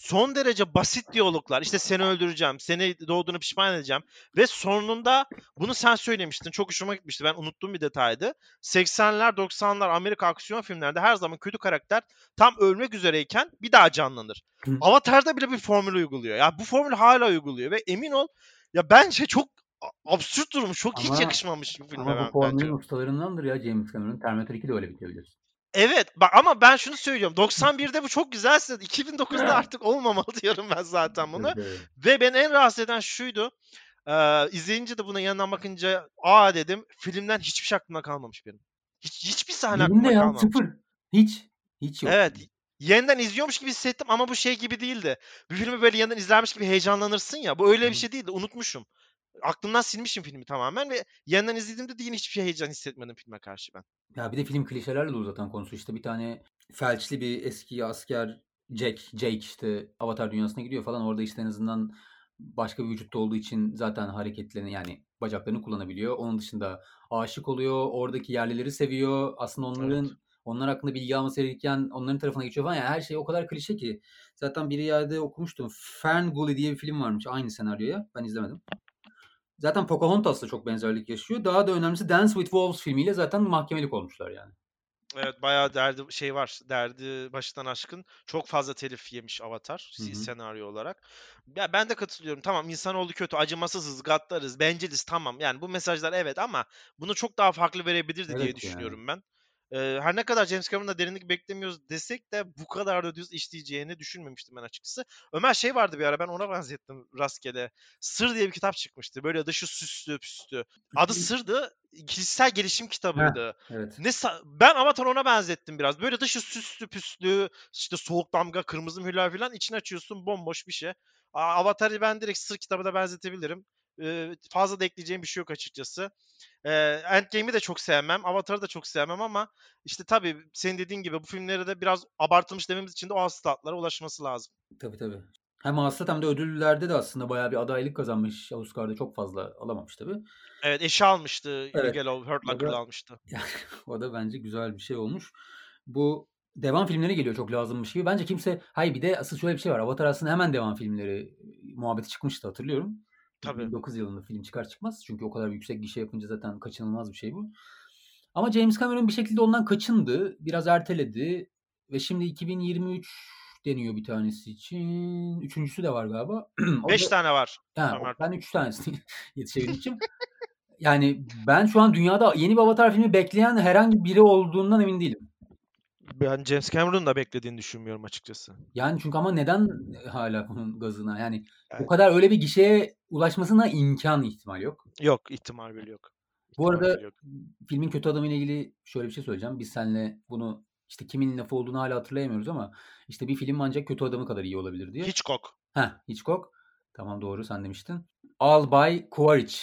son derece basit diyaloglar. İşte seni öldüreceğim, seni doğduğunu pişman edeceğim. Ve sonunda bunu sen söylemiştin. Çok hoşuma gitmişti. Ben unuttuğum bir detaydı. 80'ler 90'lar Amerika aksiyon filmlerinde her zaman kötü karakter tam ölmek üzereyken bir daha canlanır. Hı. Avatar'da bile bir formül uyguluyor. Ya bu formül hala uyguluyor ve emin ol ya bence çok absürt durmuş. Çok ama, hiç yakışmamış bu filme ama bu formülün ustalarındandır ya James Cameron. Terminator 2 de öyle biliyorsun. Evet bak ama ben şunu söylüyorum. 91'de bu çok güzelse 2009'da artık olmamalı diyorum ben zaten bunu. Ve ben en rahatsız eden şuydu. Ee, izleyince de buna yanından bakınca aa dedim filmden hiçbir şey aklımda kalmamış benim. Hiç, hiçbir sahne Benim aklımda ya, kalmamış. Sıfır. Hiç. Hiç yok. Evet. Yeniden izliyormuş gibi hissettim ama bu şey gibi değildi. Bir filmi böyle yeniden izlermiş gibi heyecanlanırsın ya. Bu öyle bir şey değildi. Unutmuşum. Aklımdan silmişim filmi tamamen ve yeniden izlediğimde de yine hiçbir şey heyecan hissetmedim filme karşı ben. Ya bir de film klişelerle dolu zaten konusu. İşte bir tane felçli bir eski asker Jack, Jake işte Avatar dünyasına gidiyor falan. Orada işte en azından başka bir vücutta olduğu için zaten hareketlerini yani bacaklarını kullanabiliyor. Onun dışında aşık oluyor. Oradaki yerlileri seviyor. Aslında onların evet. onlar hakkında bilgi alması gerekirken onların tarafına geçiyor falan. Yani her şey o kadar klişe ki. Zaten bir yerde okumuştum. Ferngully diye bir film varmış aynı senaryoya. Ben izlemedim. Zaten Pocahontas'la çok benzerlik yaşıyor. Daha da önemlisi Dance with Wolves filmiyle zaten mahkemelik olmuşlar yani. Evet bayağı derdi şey var. Derdi baştan aşkın. Çok fazla telif yemiş Avatar Hı-hı. senaryo olarak. Ya ben de katılıyorum. Tamam insanoğlu kötü, acımasızız, gaddarız, benciliz tamam. Yani bu mesajlar evet ama bunu çok daha farklı verebilirdi evet diye düşünüyorum yani. ben. Her ne kadar James Cameron'da derinlik beklemiyoruz desek de bu kadar da düz işleyeceğini düşünmemiştim ben açıkçası. Ömer şey vardı bir ara ben ona benzettim rastgele. Sır diye bir kitap çıkmıştı. Böyle dışı süslü püslü. Adı Sır'dı. Kişisel gelişim kitabıydı. Evet. Ne ben Avatar ona benzettim biraz. Böyle dışı süslü püslü işte soğuk damga, kırmızı mühürler falan içini açıyorsun bomboş bir şey. Avatar'ı ben direkt Sır kitabına benzetebilirim. Fazla da ekleyeceğim bir şey yok açıkçası. Ee, Endgame'i de çok sevmem. Avatar'ı da çok sevmem ama işte tabii senin dediğin gibi bu filmleri de biraz abartılmış dememiz için de o statlara ulaşması lazım. Tabii tabii. Hem hasılat hem de ödüllerde de aslında bayağı bir adaylık kazanmış. Oscar'da çok fazla alamamış tabii. Evet eşi almıştı. Evet. Bigelow, Hurt Locker'ı almıştı. o da bence güzel bir şey olmuş. Bu devam filmleri geliyor çok lazımmış gibi. Bence kimse... Hayır bir de asıl şöyle bir şey var. Avatar aslında hemen devam filmleri e, muhabbeti çıkmıştı hatırlıyorum. Tabii. 2009 yılında film çıkar çıkmaz. Çünkü o kadar yüksek gişe yapınca zaten kaçınılmaz bir şey bu. Ama James Cameron bir şekilde ondan kaçındı. Biraz erteledi. Ve şimdi 2023 deniyor bir tanesi için. Üçüncüsü de var galiba. Beş da- tane var. Ha, Ömer. ben 3 tanesini yetişebilmişim. yani ben şu an dünyada yeni bir Avatar filmi bekleyen herhangi biri olduğundan emin değilim. Ben James Cameron'ın da beklediğini düşünmüyorum açıkçası. Yani çünkü ama neden hala bunun gazına? Yani bu Evet. kadar öyle bir gişeye ulaşmasına imkan ihtimal yok. Yok ihtimal bile yok. Bu İhtimal arada bile yok. filmin kötü adamı ile ilgili şöyle bir şey söyleyeceğim. Biz seninle bunu işte kimin lafı olduğunu hala hatırlayamıyoruz ama işte bir film ancak kötü adamı kadar iyi olabilir diye. Hitchcock. Heh, Hitchcock. Tamam doğru sen demiştin. Albay Quaritch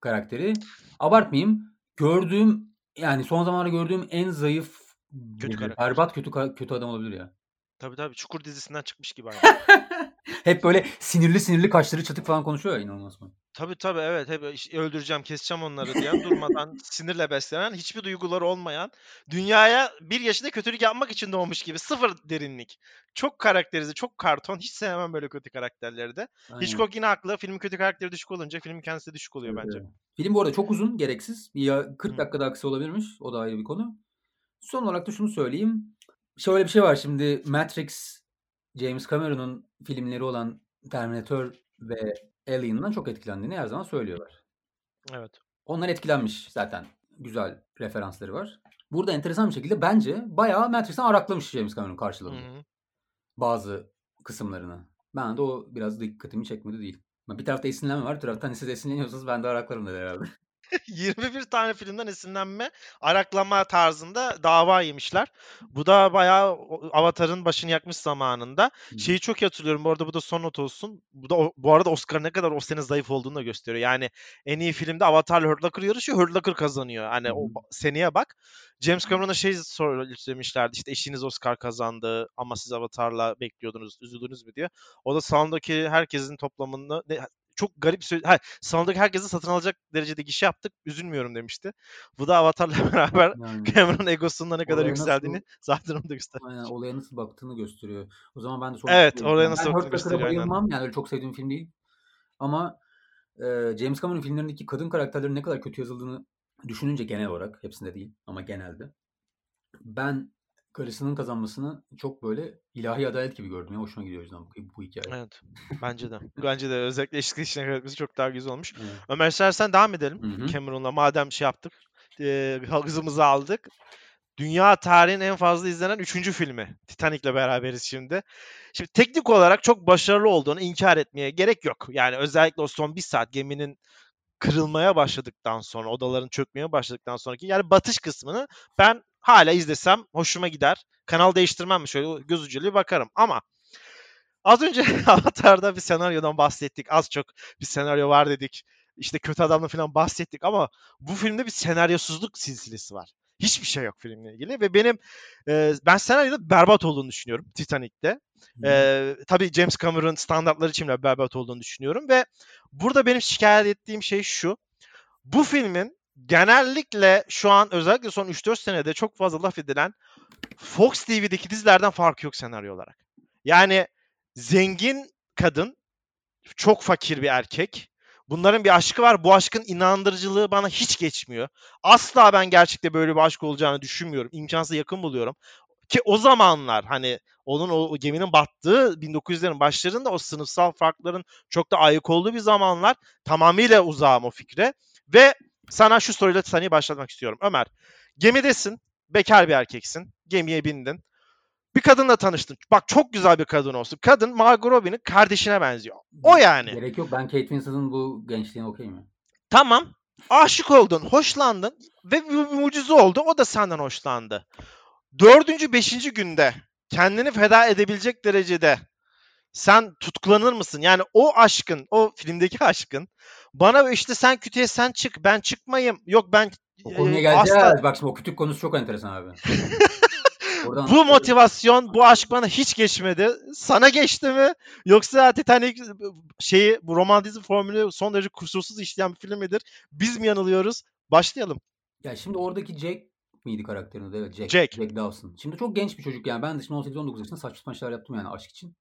karakteri. Abartmayayım. Gördüğüm yani son zamanlarda gördüğüm en zayıf Kötü karakter. berbat kötü kötü adam olabilir ya. Tabii tabii Çukur dizisinden çıkmış gibi. Hep böyle sinirli sinirli kaşları çatık falan konuşuyor ya inanılmaz mı? tabii tabii evet. Hep öldüreceğim, keseceğim onları diyen, durmadan sinirle beslenen, hiçbir duyguları olmayan, dünyaya bir yaşında kötülük yapmak için doğmuş gibi. Sıfır derinlik. Çok karakterize, çok karton. Hiç sevmem böyle kötü karakterleri de. Aynen. Hitchcock yine haklı. Filmin kötü karakteri düşük olunca filmin kendisi de düşük oluyor Evet, bence. evet. Film bu arada çok uzun, gereksiz. Ya 40 Hı. dakika daha kısa olabilirmiş. O da ayrı bir konu. Son olarak da şunu söyleyeyim. Şöyle bir şey var şimdi Matrix, James Cameron'un filmleri olan Terminator ve Alien'dan çok etkilendiğini her zaman söylüyorlar. Evet. Onlar etkilenmiş zaten. Güzel referansları var. Burada enteresan bir şekilde bence bayağı Matrix'ten araklamış James Cameron Hı karşılığında. hı. Bazı kısımlarını. Ben de o biraz dikkatimi çekmedi değil. Bir tarafta esinlenme var. Bir taraftan hani siz esinleniyorsanız ben de araklarım dedi herhalde. 21 tane filmden esinlenme, araklama tarzında dava yemişler. Bu da bayağı Avatar'ın başını yakmış zamanında. Şeyi çok iyi hatırlıyorum. Bu arada bu da son not olsun. Bu da bu arada Oscar ne kadar o sene zayıf olduğunu da gösteriyor. Yani en iyi filmde Avatar'la Hurt Locker yarışıyor. Hurt Locker kazanıyor. Hani o seneye bak. James Cameron'a şey söylemişlerdi. İşte eşiniz Oscar kazandı ama siz Avatar'la bekliyordunuz. Üzüldünüz mü diye. O da salondaki herkesin toplamını çok garip söyle. Ha, salondaki herkesi satın alacak derecede gişe yaptık. Üzülmüyorum demişti. Bu da Avatar'la beraber Yani Cameron'ın egosunun ne kadar Olaya yükseldiğini nasıl- zaten onu da gösterdi. aynen olaya nasıl baktığını gösteriyor. O zaman ben de çok Evet, oraya nasıl ben baktığını gösteriyor, aynen. bayılmam. Yani öyle çok sevdiğim film değil. Ama e, James Cameron filmlerindeki kadın karakterlerin ne kadar kötü yazıldığını düşününce genel olarak hepsinde değil ama genelde ben karısının kazanmasını çok böyle ilahi adalet gibi gördüm. Ya. Hoşuma gidiyor o yüzden bu, bu hikaye. Evet. Bence de. Bence de özellikle eşlik işine kaybetmesi çok daha güzel olmuş. Evet. Ömer istersen devam edelim. Hı hı. Cameron'la madem şey yaptık. E, hızımızı aldık. Dünya tarihinin en fazla izlenen üçüncü filmi. Titanic'le beraberiz şimdi. Şimdi teknik olarak çok başarılı olduğunu inkar etmeye gerek yok. Yani özellikle o son bir saat geminin kırılmaya başladıktan sonra, odaların çökmeye başladıktan sonraki yani batış kısmını ben hala izlesem hoşuma gider. Kanal değiştirmem mi şöyle göz ucuyla bakarım. Ama az önce Avatar'da bir senaryodan bahsettik. Az çok bir senaryo var dedik. İşte kötü adamla falan bahsettik ama bu filmde bir senaryosuzluk silsilesi var. Hiçbir şey yok filmle ilgili ve benim e, ben senaryoda berbat olduğunu düşünüyorum Titanic'te. Hı. Ee, tabii James Cameron standartları için de berbat olduğunu düşünüyorum ve burada benim şikayet ettiğim şey şu. Bu filmin genellikle şu an özellikle son 3-4 senede çok fazla laf edilen Fox TV'deki dizilerden farkı yok senaryo olarak. Yani zengin kadın, çok fakir bir erkek. Bunların bir aşkı var. Bu aşkın inandırıcılığı bana hiç geçmiyor. Asla ben gerçekte böyle bir aşk olacağını düşünmüyorum. İmkansız yakın buluyorum. Ki o zamanlar hani onun o, geminin battığı 1900'lerin başlarında o sınıfsal farkların çok da ayık olduğu bir zamanlar tamamıyla uzağım o fikre. Ve sana şu soruyla saniye başlatmak istiyorum. Ömer, gemidesin. bekar bir erkeksin. Gemiye bindin. Bir kadınla tanıştın. Bak çok güzel bir kadın olsun. Kadın Margot Robbie'nin kardeşine benziyor. O yani. Gerek yok. Ben Kate Winslet'ın bu gençliğine okeyim ya. Tamam. Aşık oldun, hoşlandın ve mucize oldu. O da senden hoşlandı. Dördüncü, beşinci günde kendini feda edebilecek derecede sen tutkulanır mısın? Yani o aşkın, o filmdeki aşkın bana işte sen kütüye sen çık, ben çıkmayayım. Yok ben O konuya e, geleceğiz. asla Bak o kütük konusu çok enteresan abi. Bu motivasyon, bu aşk bana hiç geçmedi. Sana geçti mi? Yoksa Titanic şeyi bu romantizm formülü son derece kusursuz işleyen bir film midir? Biz mi yanılıyoruz? Başlayalım. Ya şimdi oradaki Jack miydi karakterin adı? Evet Jack. Jack. Jack Dawson. Şimdi çok genç bir çocuk yani. Ben de şimdi 18-19 yaşında saçma sapan şeyler yaptım yani aşk için.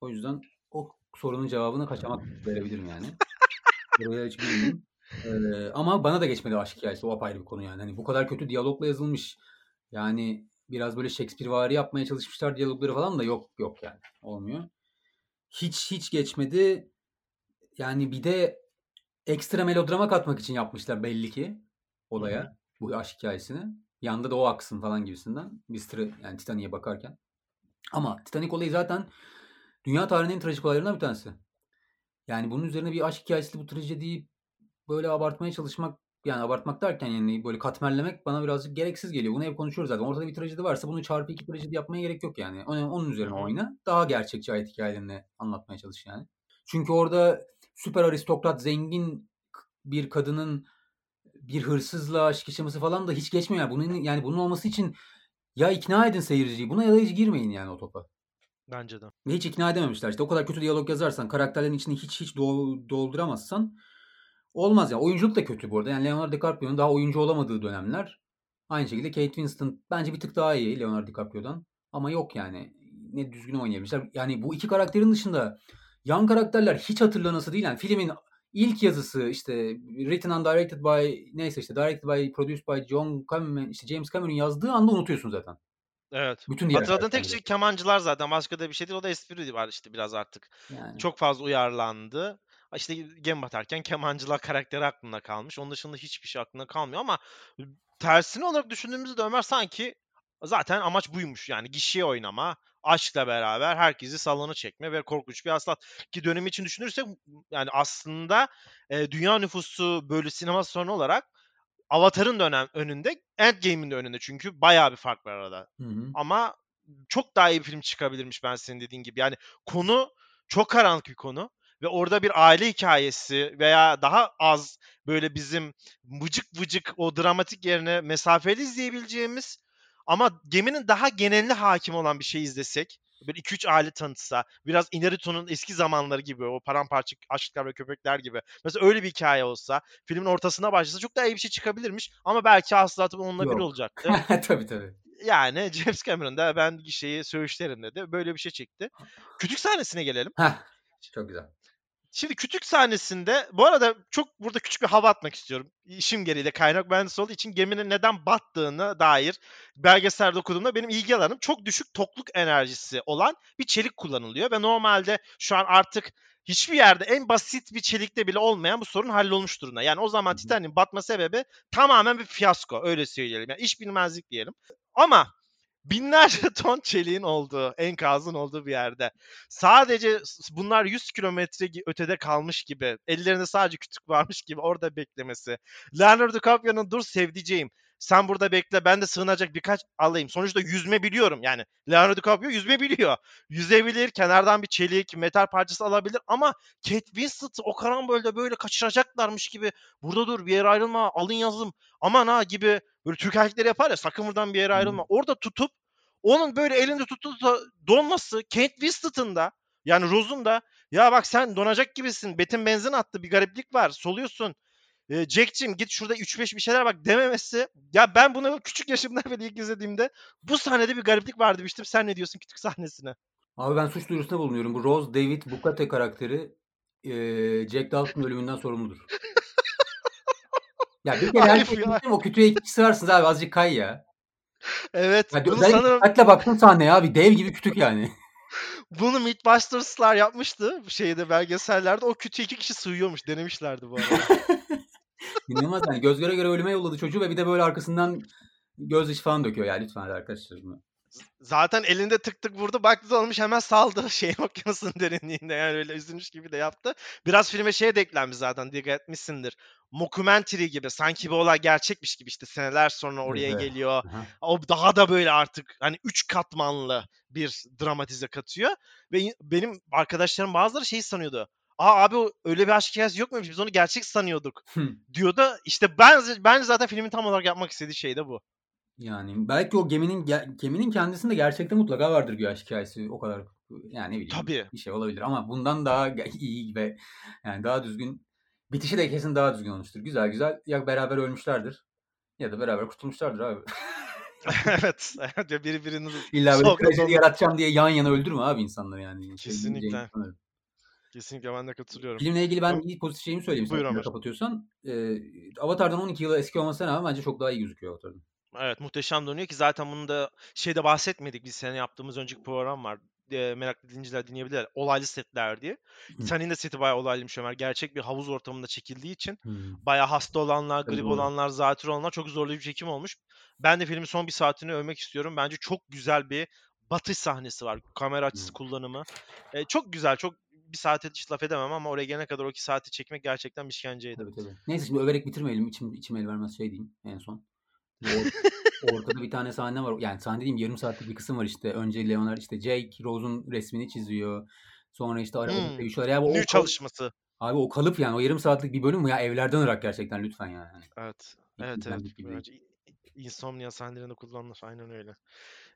O yüzden o sorunun cevabını kaçamak verebilirim yani. Buraya hiç. Ee, ama bana da geçmedi aşk hikayesi. O apayrı bir konu yani. Hani bu kadar kötü diyalogla yazılmış. Yani biraz böyle Shakespeare yapmaya çalışmışlar diyalogları falan da yok yok yani. Olmuyor. Hiç hiç geçmedi. Yani bir de ekstra melodrama katmak için yapmışlar belli ki olaya. Bu aşk hikayesini. Yanda da o aksın falan gibisinden. Mr. yani Titanic'e bakarken. Ama Titanic olayı zaten dünya tarihinin trajik olaylarından bir tanesi. Yani bunun üzerine bir aşk hikayesi bu trajediyi böyle abartmaya çalışmak yani abartmak derken yani böyle katmerlemek bana birazcık gereksiz geliyor. Bunu hep konuşuyoruz zaten. Ortada bir trajedi varsa bunu çarpı iki trajedi yapmaya gerek yok yani. Onun, onun üzerine oyna. Daha gerçekçi hayat hikayelerini anlatmaya çalış yani. Çünkü orada süper aristokrat, zengin bir kadının bir hırsızla aşk yaşaması falan da hiç geçmiyor. Yani bunun yani bunun olması için ya ikna edin seyirciyi buna ya da hiç girmeyin yani o topa. Bence de. Hiç ikna edememişler. İşte o kadar kötü diyalog yazarsan, karakterlerin içini hiç hiç dol- dolduramazsan olmaz ya. Oyunculuk da kötü bu arada. Yani Leonardo DiCaprio'nun daha oyuncu olamadığı dönemler. Aynı şekilde Kate Winslet bence bir tık daha iyi Leonardo DiCaprio'dan. Ama yok yani. Ne düzgün oynayabilmişler. Yani bu iki karakterin dışında yan karakterler hiç hatırlanası değil. Yani filmin ilk yazısı işte written and directed by neyse işte directed by produced by John Cameron işte James Cameron yazdığı anda unutuyorsun zaten. Evet. Bütün Hatırladığın tek şey kemancılar zaten. Başka da bir şey değil. O da espri var işte biraz artık. Yani. Çok fazla uyarlandı. İşte gemi batarken kemancılar karakteri aklında kalmış. Onun dışında hiçbir şey aklında kalmıyor ama tersine olarak düşündüğümüzde Ömer sanki zaten amaç buymuş. Yani gişeye oynama, aşkla beraber herkesi salona çekme ve korkunç bir haslat. Ki dönemi için düşünürsek yani aslında e, dünya nüfusu bölü sinema sorunu olarak Avatar'ın dönem önünde, Endgame'in de önünde çünkü bayağı bir fark var arada. Hı hı. Ama çok daha iyi bir film çıkabilirmiş ben senin dediğin gibi. Yani konu çok karanlık bir konu ve orada bir aile hikayesi veya daha az böyle bizim vıcık vıcık o dramatik yerine mesafeli izleyebileceğimiz ama geminin daha geneline hakim olan bir şey izlesek böyle 2-3 aile tanıtsa biraz Inarritu'nun eski zamanları gibi o paramparça aşklar ve köpekler gibi mesela öyle bir hikaye olsa filmin ortasına başlasa çok daha iyi bir şey çıkabilirmiş ama belki hasılatım onunla bir Yok. olacaktı. tabii tabii. Yani James Cameron da ben şeyi söğüşlerim dedi. Böyle bir şey çekti. Kütük sahnesine gelelim. Heh, çok güzel. Şimdi kütük sahnesinde bu arada çok burada küçük bir hava atmak istiyorum. İşim gereği de kaynak mühendisi olduğu için geminin neden battığını dair belgeselde okuduğumda benim ilgi alanım çok düşük tokluk enerjisi olan bir çelik kullanılıyor ve normalde şu an artık hiçbir yerde en basit bir çelikte bile olmayan bu sorun hallolmuş durumda. Yani o zaman. Titanic'in batma sebebi tamamen bir fiyasko öyle söyleyelim. Yani iş bilmezlik diyelim. Ama binlerce ton çeliğin olduğu, enkazın olduğu bir yerde. Sadece bunlar 100 kilometre ötede kalmış gibi, ellerinde sadece kütük varmış gibi orada beklemesi. Leonardo DiCaprio'nun dur sevdiceğim, sen burada bekle ben de sığınacak birkaç alayım. Sonuçta yüzme biliyorum yani. Leonardo DiCaprio yüzme biliyor. Yüzebilir, kenardan bir çelik, metal parçası alabilir ama Kate Winslet'ı o karambolde böyle kaçıracaklarmış gibi burada dur bir yere ayrılma, alın yazım, aman ha gibi böyle Türk erkekleri yapar ya sakın buradan bir yere ayrılma. Orada tutup onun böyle elinde tutup da donması Kate Winslet'ın da yani Rose'un da ya bak sen donacak gibisin. Betin benzin attı. Bir gariplik var. Soluyorsun. E, Jack'cim git şurada 3-5 bir şeyler bak dememesi. Ya ben bunu küçük yaşımda bile ilk izlediğimde bu sahnede bir gariplik var demiştim. Sen ne diyorsun küçük sahnesine? Abi ben suç duyurusunda bulunuyorum. Bu Rose David Bukate karakteri eee Jack Dalton ölümünden sorumludur. Ya bir kere herkes ya. o kötüye iki sığarsınız abi azıcık kay ya. Evet. Ya bunu sanırım dikkatle baktın sahneye abi dev gibi kütük yani. bunu Mythbusters'lar yapmıştı. Bu şeyde belgesellerde. O kütüğe iki kişi sığıyormuş. Denemişlerdi bu arada. İnanılmaz yani göz göre göre ölüme yolladı çocuğu ve bir de böyle arkasından gözyaşı falan döküyor ya lütfen arkadaşlar. Bunu. Zaten elinde tık tık vurdu. Baktı olmuş hemen saldı şeyin okyanusun derinliğinde. Yani öyle üzülmüş gibi de yaptı. Biraz filme şey de eklenmiş zaten. Dikkat etmişsindir. Mockumentary gibi. Sanki bu olay gerçekmiş gibi işte seneler sonra oraya Evet. geliyor. Aha. O daha da böyle artık hani üç katmanlı bir dramatize katıyor. Ve benim arkadaşlarım bazıları şey sanıyordu. Aa abi öyle bir aşk hikayesi yok muymuş? Biz onu gerçek sanıyorduk. diyordu. İşte ben bence zaten filmin tam olarak yapmak istediği şey de bu. Yani belki o geminin ge- geminin kendisinde gerçekten mutlaka vardır bir aşk hikayesi. O kadar yani ne bileyim Tabii. bir şey olabilir ama bundan daha iyi ve yani daha düzgün bitişi de kesin daha düzgün olmuştur. Güzel güzel ya beraber ölmüşlerdir ya da beraber kurtulmuşlardır abi. evet. Ya Biri birini İlla böyle trajedi yaratacağım diye yan yana öldürme abi insanları yani. Şey Kesinlikle. kesinlikle ben de katılıyorum. Filmle ilgili ben iyi pozitif şeyimi söyleyeyim. Buyur Ömer. kapatıyorsan. Ee, Avatar'dan 12 yıl eski olmasına rağmen bence çok daha iyi gözüküyor Avatar'dan. Evet muhteşem dönüyor ki zaten bunu da şeyde bahsetmedik. Biz sene yaptığımız önceki program var. E, meraklı dinleyiciler dinleyebilirler. Olaylı setler diye. Hı. Senin de seti bayağı olaylıymış Ömer. Gerçek bir havuz ortamında çekildiği için Hmm. bayağı hasta olanlar, grip doğru. olanlar, zatürre olanlar çok zorlu bir çekim olmuş. Ben de filmin son bir saatini övmek istiyorum. Bence çok güzel bir batış sahnesi var. Kamera açısı Hı. kullanımı. E, çok güzel. Çok bir saate hiç laf edemem ama oraya gelene kadar o iki saati çekmek gerçekten bir işkenceydi. Tabii tabii. Neyse şimdi överek bitirmeyelim. İçim, içim el vermez şey diyeyim en son. Ortada bir tane sahne var. Yani sahne diyeyim yarım saatlik bir kısım var işte. Önce Leonard işte Jake Rose'un resmini çiziyor. Sonra işte arabada Hmm. sevişiyorlar. Ya bu o Nü çalışması. Abi o kalıp yani o yarım saatlik bir bölüm mü ya evlerden ırak gerçekten lütfen yani. Hani Evet. Evet evet. gibi Insomnia sahnelerinde kullanılır. Aynen öyle.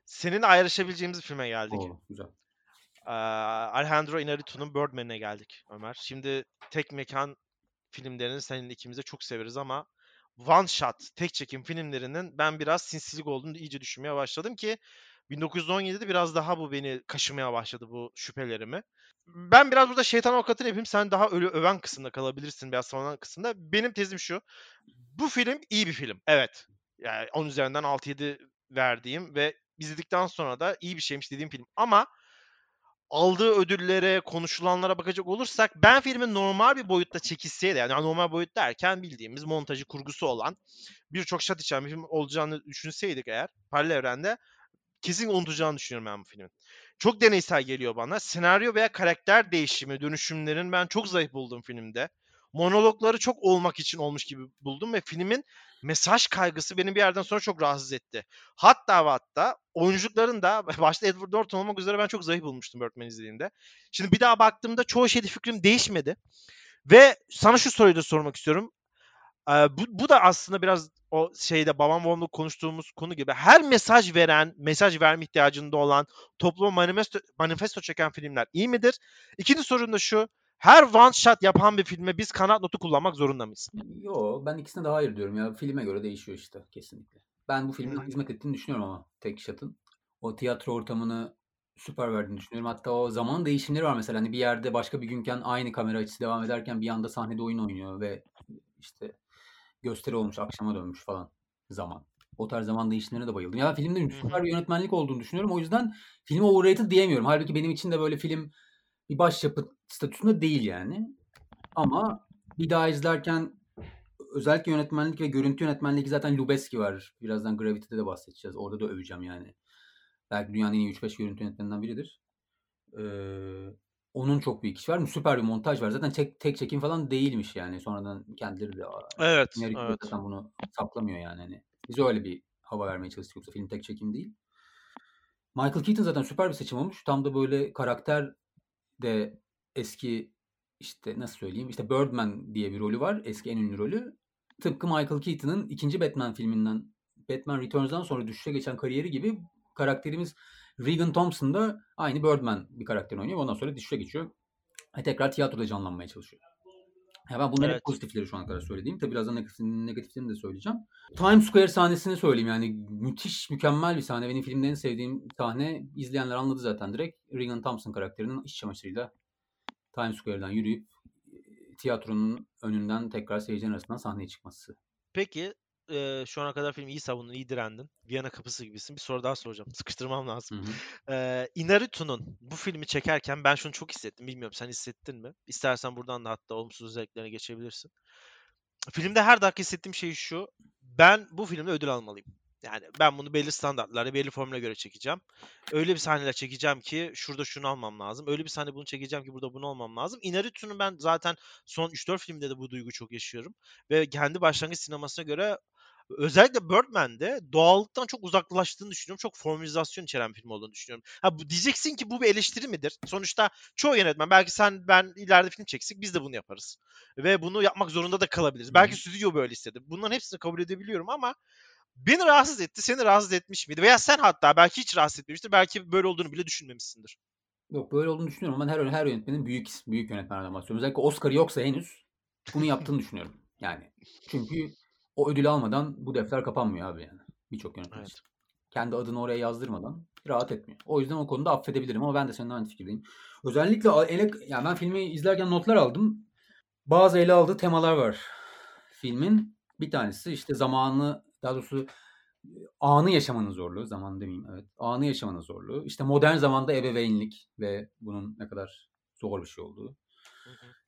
Seninle ayrışabileceğimiz bir filme geldik. Oo, güzel. Ee, Alejandro Inarritu'nun Birdman'ine geldik Ömer. Şimdi tek mekan filmlerini seninle ikimiz de çok severiz ama one shot, tek çekim filmlerinin ben biraz sinsilik olduğunu iyice düşünmeye başladım ki 1917'de biraz daha bu beni kaşımaya başladı bu şüphelerimi. Ben biraz burada şeytan avukatını yapayım. Sen daha ölü öven kısımda kalabilirsin biraz savunan kısımda. Benim tezim şu. Bu film iyi bir film. Evet. Yani 10 üzerinden 6-7 verdiğim ve izledikten sonra da iyi bir şeymiş dediğim film. Ama aldığı ödüllere, konuşulanlara bakacak olursak ben filmin normal bir boyutta çekilseydi yani normal boyut derken bildiğimiz montajı, kurgusu olan birçok şat içeren bir film olacağını düşünseydik eğer paralel evrende kesin unutacağını düşünüyorum ben bu filmin. Çok deneysel geliyor bana. Senaryo veya karakter değişimi, dönüşümlerin ben çok zayıf buldum filmde. Monologları çok olmak için olmuş gibi buldum ve filmin mesaj kaygısı beni bir yerden sonra çok rahatsız etti. Hatta ve hatta oyunculukların da başta Edward Norton olmak üzere ben çok zayıf bulmuştum Birdman izlediğimde. Şimdi bir daha baktığımda çoğu şeyde fikrim değişmedi. Ve sana şu soruyu da sormak istiyorum. Ee, bu, bu da aslında biraz o şeyde babam babamla konuştuğumuz konu gibi her mesaj veren, mesaj verme ihtiyacında olan topluma manifesto, manifesto çeken filmler iyi midir? İkinci sorun da şu. Her one shot yapan bir filme biz kanat notu kullanmak zorunda mıyız? Yo ben ikisine de hayır diyorum ya. Filme göre değişiyor işte kesinlikle. Ben bu filmin hı. hizmet ettiğini düşünüyorum ama tek shot'ın. O tiyatro ortamını süper verdiğini düşünüyorum. Hatta o zaman değişimleri var mesela. Hani bir yerde başka bir günken aynı kamera açısı devam ederken bir anda sahnede oyun oynuyor ve işte gösteri olmuş akşama dönmüş falan zaman. O tarz zaman değişimlerine de bayıldım. Ya filmde süper bir yönetmenlik olduğunu düşünüyorum. O yüzden filmi overrated diyemiyorum. Halbuki benim için de böyle film bir başyapıt statüsünde değil yani. Ama bir daha izlerken özellikle yönetmenlik ve görüntü yönetmenliği zaten Lubeski var. Birazdan Gravity'de de bahsedeceğiz. Orada da öveceğim yani. Belki dünyanın en iyi 3-5 görüntü yönetmeninden biridir. Ee, onun çok büyük işi var. Süper bir montaj var. Zaten tek, tek çekim falan değilmiş yani. Sonradan kendileri de Evet, evet. zaten bunu saklamıyor yani. Hani bize öyle bir hava vermeye çalıştık yoksa film tek çekim değil. Michael Keaton zaten süper bir seçim olmuş. Tam da böyle karakter de eski işte nasıl söyleyeyim işte Birdman diye bir rolü var. Eski en ünlü rolü. Tıpkı Michael Keaton'ın ikinci Batman filminden Batman Returns'dan sonra düşüşe geçen kariyeri gibi karakterimiz Regan Thompson da aynı Birdman bir karakter oynuyor. Ondan sonra düşüşe geçiyor. Ve tekrar tiyatroda canlanmaya çalışıyor. Ya ben bunların Evet. pozitifleri şu ana kadar söylediğim. Tabi birazdan negatif- negatiflerini de söyleyeceğim. Times Square sahnesini söyleyeyim yani müthiş mükemmel bir sahne. Benim filmde en sevdiğim sahne. İzleyenler anladı zaten direkt. Regan Thompson karakterinin iş çamaşırıyla Times Square'dan yürüyüp e, tiyatronun önünden tekrar seyircilerin arasından sahneye çıkması. Peki e, şu ana kadar film iyi savundun, iyi direndin. Viyana kapısı gibisin. Bir soru daha soracağım. Sıkıştırmam lazım. Hı hı. Ee, Inarritu'nun bu filmi çekerken ben şunu çok hissettim. Bilmiyorum sen hissettin mi? İstersen buradan da hatta olumsuz özelliklerine geçebilirsin. Filmde her dakika hissettiğim şey şu. Ben bu filmde ödül almalıyım. Yani ben bunu belli standartlara, belli formüle göre çekeceğim. Öyle bir sahneler çekeceğim ki şurada şunu almam lazım. Öyle bir sahne bunu çekeceğim ki burada bunu almam lazım. Inarritu'nun ben zaten son 3-4 filmde de bu duygu çok yaşıyorum. Ve kendi başlangıç sinemasına göre özellikle Birdman'de doğallıktan çok uzaklaştığını düşünüyorum. Çok formülizasyon içeren bir film olduğunu düşünüyorum. Ha bu diyeceksin ki bu bir eleştiri midir? Sonuçta çoğu yönetmen belki sen ben ileride film çeksek biz de bunu yaparız. Ve bunu yapmak zorunda da kalabiliriz. Hı Belki stüdyo böyle istedi. Bunların hepsini kabul edebiliyorum ama beni rahatsız etti. Seni rahatsız etmiş miydi? Veya sen hatta belki hiç rahatsız etmemiştir. Belki böyle olduğunu bile düşünmemişsindir. Yok böyle olduğunu düşünüyorum. Ben her her yönetmenin büyük büyük yönetmenlerden bahsediyorum. Özellikle Oscar'ı yoksa henüz bunu yaptığını düşünüyorum. Yani çünkü o ödülü almadan bu defter kapanmıyor abi yani. Birçok yönetmen Evet. için. Kendi adını oraya yazdırmadan rahat etmiyor. O yüzden o konuda affedebilirim ama ben de seninle aynı fikirdeyim. Özellikle ele, yani ben filmi izlerken notlar aldım. Bazı ele aldığı temalar var filmin. Bir tanesi işte zamanı daha doğrusu anı yaşamanın zorluğu. Zaman demeyeyim evet. Anı yaşamanın zorluğu. İşte modern zamanda ebeveynlik ve bunun ne kadar zor bir şey olduğu.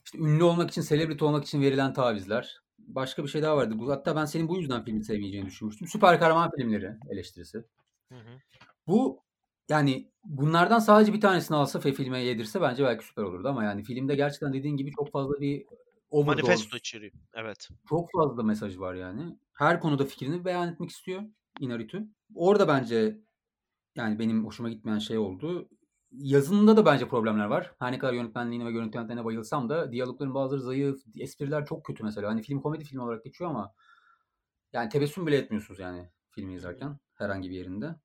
İşte ünlü olmak için, selebriti olmak için verilen tavizler. Başka bir şey daha vardı. Hatta ben senin bu yüzden filmi sevmeyeceğini düşünmüştüm. Süper kahraman filmleri eleştirisi. Hı hı. Bu yani bunlardan sadece bir tanesini alsa ve filme yedirse bence belki süper olurdu ama yani filmde gerçekten dediğin gibi çok fazla bir overdose, Manifesto içeriği. Evet. çok fazla mesaj var yani. Her konuda fikrini beyan etmek istiyor Inaritu. Orada bence yani benim hoşuma gitmeyen şey oldu. Yazında da bence problemler var. Her ne kadar yönetmenliğine ve görüntü yönetmenine bayılsam da diyalogların bazıları zayıf, espriler çok kötü mesela. Hani film komedi filmi olarak geçiyor ama yani tebessüm bile etmiyorsunuz yani filmi izlerken herhangi bir yerinde.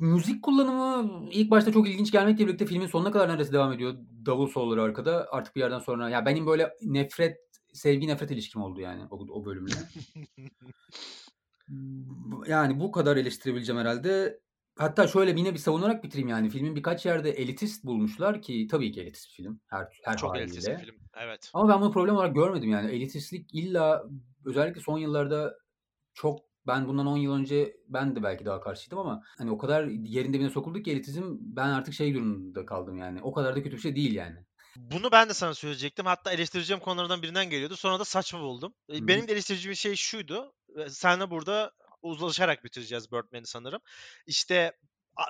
Müzik kullanımı ilk başta çok ilginç gelmekle birlikte filmin sonuna kadar neredeyse devam ediyor. Davul soloları arkada. Artık bir yerden sonra ya benim böyle nefret sevgi nefret ilişkim oldu yani o, o bölümle. yani bu kadar eleştirebileceğim herhalde. Hatta şöyle yine bir savunarak bitireyim yani. Filmin birkaç yerde elitist bulmuşlar ki tabii ki elitist bir film. Her, her Çok haliyle. elitist bir film. Evet. Ama ben bunu problem olarak görmedim yani. Elitistlik illa özellikle son yıllarda çok ben bundan 10 yıl önce ben de belki daha karşıydım ama hani o kadar yerin dibine sokulduk ki elitizm ben artık şey durumunda kaldım yani. O kadar da kötü bir şey değil yani. Bunu ben de sana söyleyecektim. Hatta eleştireceğim konulardan birinden geliyordu. Sonra da saçma buldum. E, Hı. Benim de eleştireceğim şey şuydu. ve Seninle burada uzlaşarak bitireceğiz Birdman'i sanırım. İşte